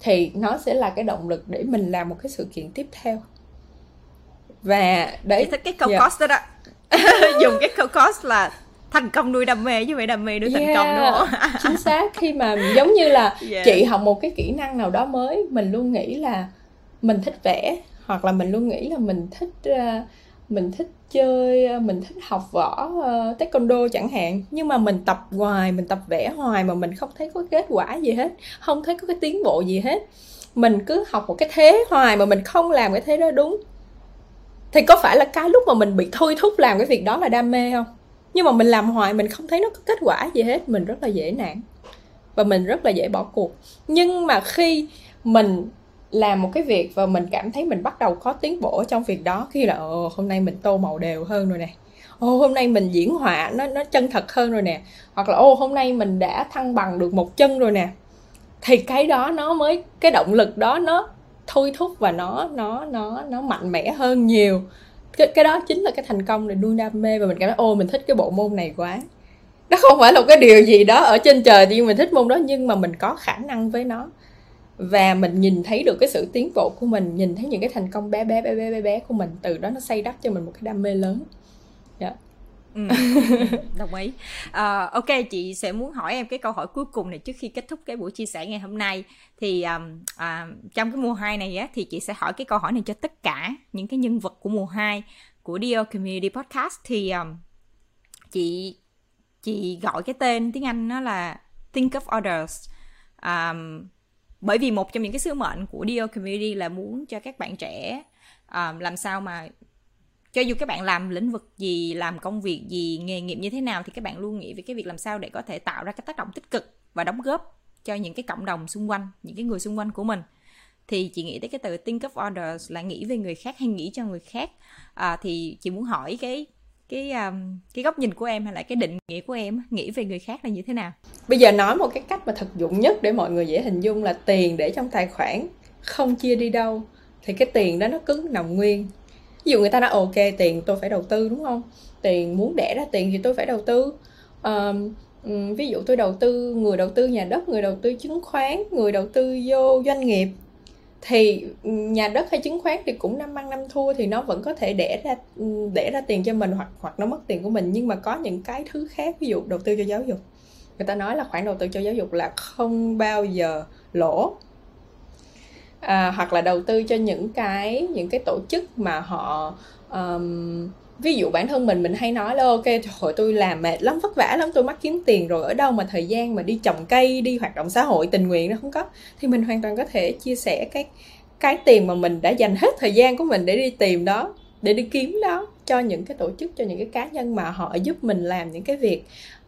thì nó sẽ là cái động lực để mình làm một cái sự kiện tiếp theo và đấy Chị thích cái câu yeah. Dạ. cost đó đó dùng cái câu cost là thành công nuôi đam mê chứ phải đam mê nuôi yeah, thành công đúng không chính xác khi mà giống như là yeah. chị học một cái kỹ năng nào đó mới mình luôn nghĩ là mình thích vẽ hoặc là mình luôn nghĩ là mình thích uh, mình thích chơi ờ, mình thích học võ uh, taekwondo chẳng hạn. Nhưng mà mình tập hoài mình tập vẽ hoài mà mình không thấy có kết quả gì hết không thấy có cái tiến bộ gì hết. Mình cứ học một cái thế hoài mà mình không làm cái thế đó đúng. Thì có phải là cái lúc mà mình bị thôi thúc làm cái việc đó là đam mê không? Nhưng mà mình làm hoài mình không thấy nó có kết quả gì hết mình rất là dễ nản và mình rất là dễ bỏ cuộc. Nhưng mà khi mình làm một cái việc và mình cảm thấy mình bắt đầu có tiến bộ trong việc đó khi là ờ, hôm nay mình tô màu đều hơn rồi nè. Ô hôm nay mình diễn họa nó nó chân thật hơn rồi nè. Hoặc là ô hôm nay mình đã thăng bằng được một chân rồi nè. Thì cái đó nó mới cái động lực đó nó thôi thúc và nó nó nó nó mạnh mẽ hơn nhiều. Cái, cái đó chính là cái thành công để nuôi đam mê và mình cảm thấy ô mình thích cái bộ môn này quá. Nó không phải là một cái điều gì đó ở trên trời nhưng mình thích môn đó nhưng mà mình có khả năng với nó và mình nhìn thấy được cái sự tiến bộ của mình nhìn thấy những cái thành công bé bé bé bé bé, bé của mình từ đó nó xây đắp cho mình một cái đam mê lớn. Yeah. Ừ, đồng ý. À, ok chị sẽ muốn hỏi em cái câu hỏi cuối cùng này trước khi kết thúc cái buổi chia sẻ ngày hôm nay. Thì um, uh, trong cái mùa 2 này á thì chị sẽ hỏi cái câu hỏi này cho tất cả những cái nhân vật của mùa 2 của Dio Community Podcast. Thì um, chị chị gọi cái tên tiếng Anh nó là Think of Others. Um, bởi vì một trong những cái sứ mệnh của Dear Community là muốn cho các bạn trẻ uh, làm sao mà cho dù các bạn làm lĩnh vực gì làm công việc gì nghề nghiệp như thế nào thì các bạn luôn nghĩ về cái việc làm sao để có thể tạo ra cái tác động tích cực và đóng góp cho những cái cộng đồng xung quanh những cái người xung quanh của mình. Thì chị nghĩ tới cái từ think of others là nghĩ về người khác hay nghĩ cho người khác. À, thì chị muốn hỏi cái cái um, cái góc nhìn của em hay là cái định nghĩa của em nghĩ về người khác là như thế nào? Bây giờ nói một cái cách mà thực dụng nhất để mọi người dễ hình dung là tiền để trong tài khoản không chia đi đâu thì cái tiền đó nó cứ nằm nguyên. Ví dụ người ta nói ok tiền tôi phải đầu tư đúng không? Tiền muốn đẻ ra tiền thì tôi phải đầu tư um, ví dụ tôi đầu tư người đầu tư nhà đất người đầu tư chứng khoán người đầu tư vô doanh nghiệp thì nhà đất hay chứng khoán thì cũng năm ăn năm thua thì nó vẫn có thể đẻ ra đẻ ra tiền cho mình hoặc hoặc nó mất tiền của mình. Nhưng mà có những cái thứ khác ví dụ đầu tư cho giáo dục. Người ta nói là khoản đầu tư cho giáo dục là không bao giờ lỗ. À, hoặc là đầu tư cho những cái những cái tổ chức mà họ um, ví dụ bản thân mình mình hay nói là ok hồi tôi làm mệt lắm vất vả lắm tôi mắc kiếm tiền rồi ở đâu mà thời gian mà đi trồng cây đi hoạt động xã hội tình nguyện nó không có. Thì mình hoàn toàn có thể chia sẻ cái cái tiền mà mình đã dành hết thời gian của mình để đi tìm đó để đi kiếm đó cho những cái tổ chức cho những cái cá nhân mà họ giúp mình làm những cái việc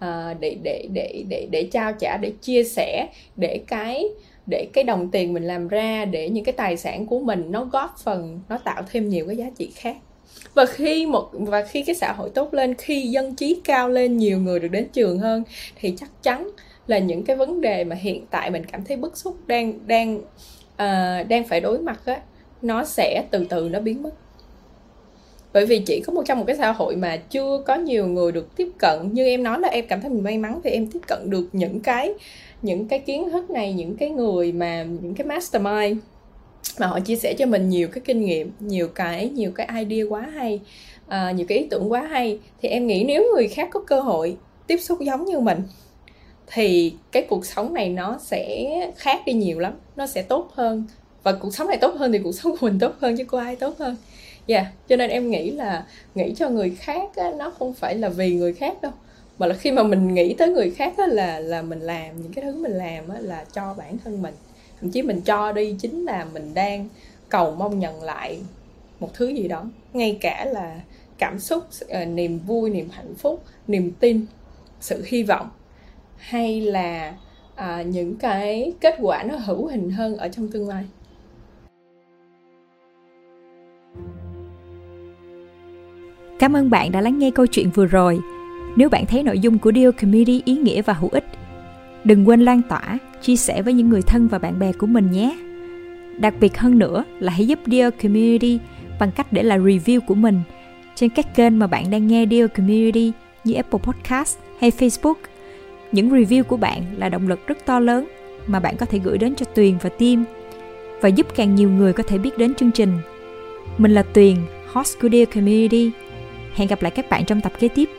uh, để để để để để trao trả để chia sẻ để cái để cái đồng tiền mình làm ra để những cái tài sản của mình nó góp phần nó tạo thêm nhiều cái giá trị khác và khi một và khi cái xã hội tốt lên khi dân trí cao lên nhiều người được đến trường hơn thì chắc chắn là những cái vấn đề mà hiện tại mình cảm thấy bức xúc đang đang uh, đang phải đối mặt á nó sẽ từ từ nó biến mất. Bởi vì chỉ có một trong một cái xã hội mà chưa có nhiều người được tiếp cận. Như em nói là em cảm thấy mình may mắn vì em tiếp cận được những cái những cái kiến thức này những cái người mà những cái mastermind mà họ chia sẻ cho mình nhiều cái kinh nghiệm nhiều cái nhiều cái idea quá hay à, nhiều cái ý tưởng quá hay. Thì em nghĩ nếu người khác có cơ hội tiếp xúc giống như mình thì cái cuộc sống này nó sẽ khác đi nhiều lắm nó sẽ tốt hơn. Và cuộc sống này tốt hơn thì cuộc sống của mình tốt hơn chứ có ai tốt hơn. Dạ yeah. cho nên em nghĩ là nghĩ cho người khác á, nó không phải là vì người khác đâu mà là khi mà mình nghĩ tới người khác á, là là mình làm những cái thứ mình làm á, là cho bản thân mình thậm chí mình cho đi chính là mình đang cầu mong nhận lại một thứ gì đó ngay cả là cảm xúc ờ, niềm vui niềm hạnh phúc niềm tin sự hy vọng hay là à, những cái kết quả nó hữu hình hơn ở trong tương lai Cảm ơn bạn đã lắng nghe câu chuyện vừa rồi. Nếu bạn thấy nội dung của Deal Community ý nghĩa và hữu ích, đừng quên lan tỏa, chia sẻ với những người thân và bạn bè của mình nhé. Đặc biệt hơn nữa là hãy giúp Dear Community bằng cách để lại review của mình trên các kênh mà bạn đang nghe Dear Community như Apple Podcast hay Facebook. Những review của bạn là động lực rất to lớn mà bạn có thể gửi đến cho Tuyền và Team và giúp càng nhiều người có thể biết đến chương trình. Mình là Tuyền, host của Dear Community. Hẹn gặp lại các bạn trong tập kế tiếp.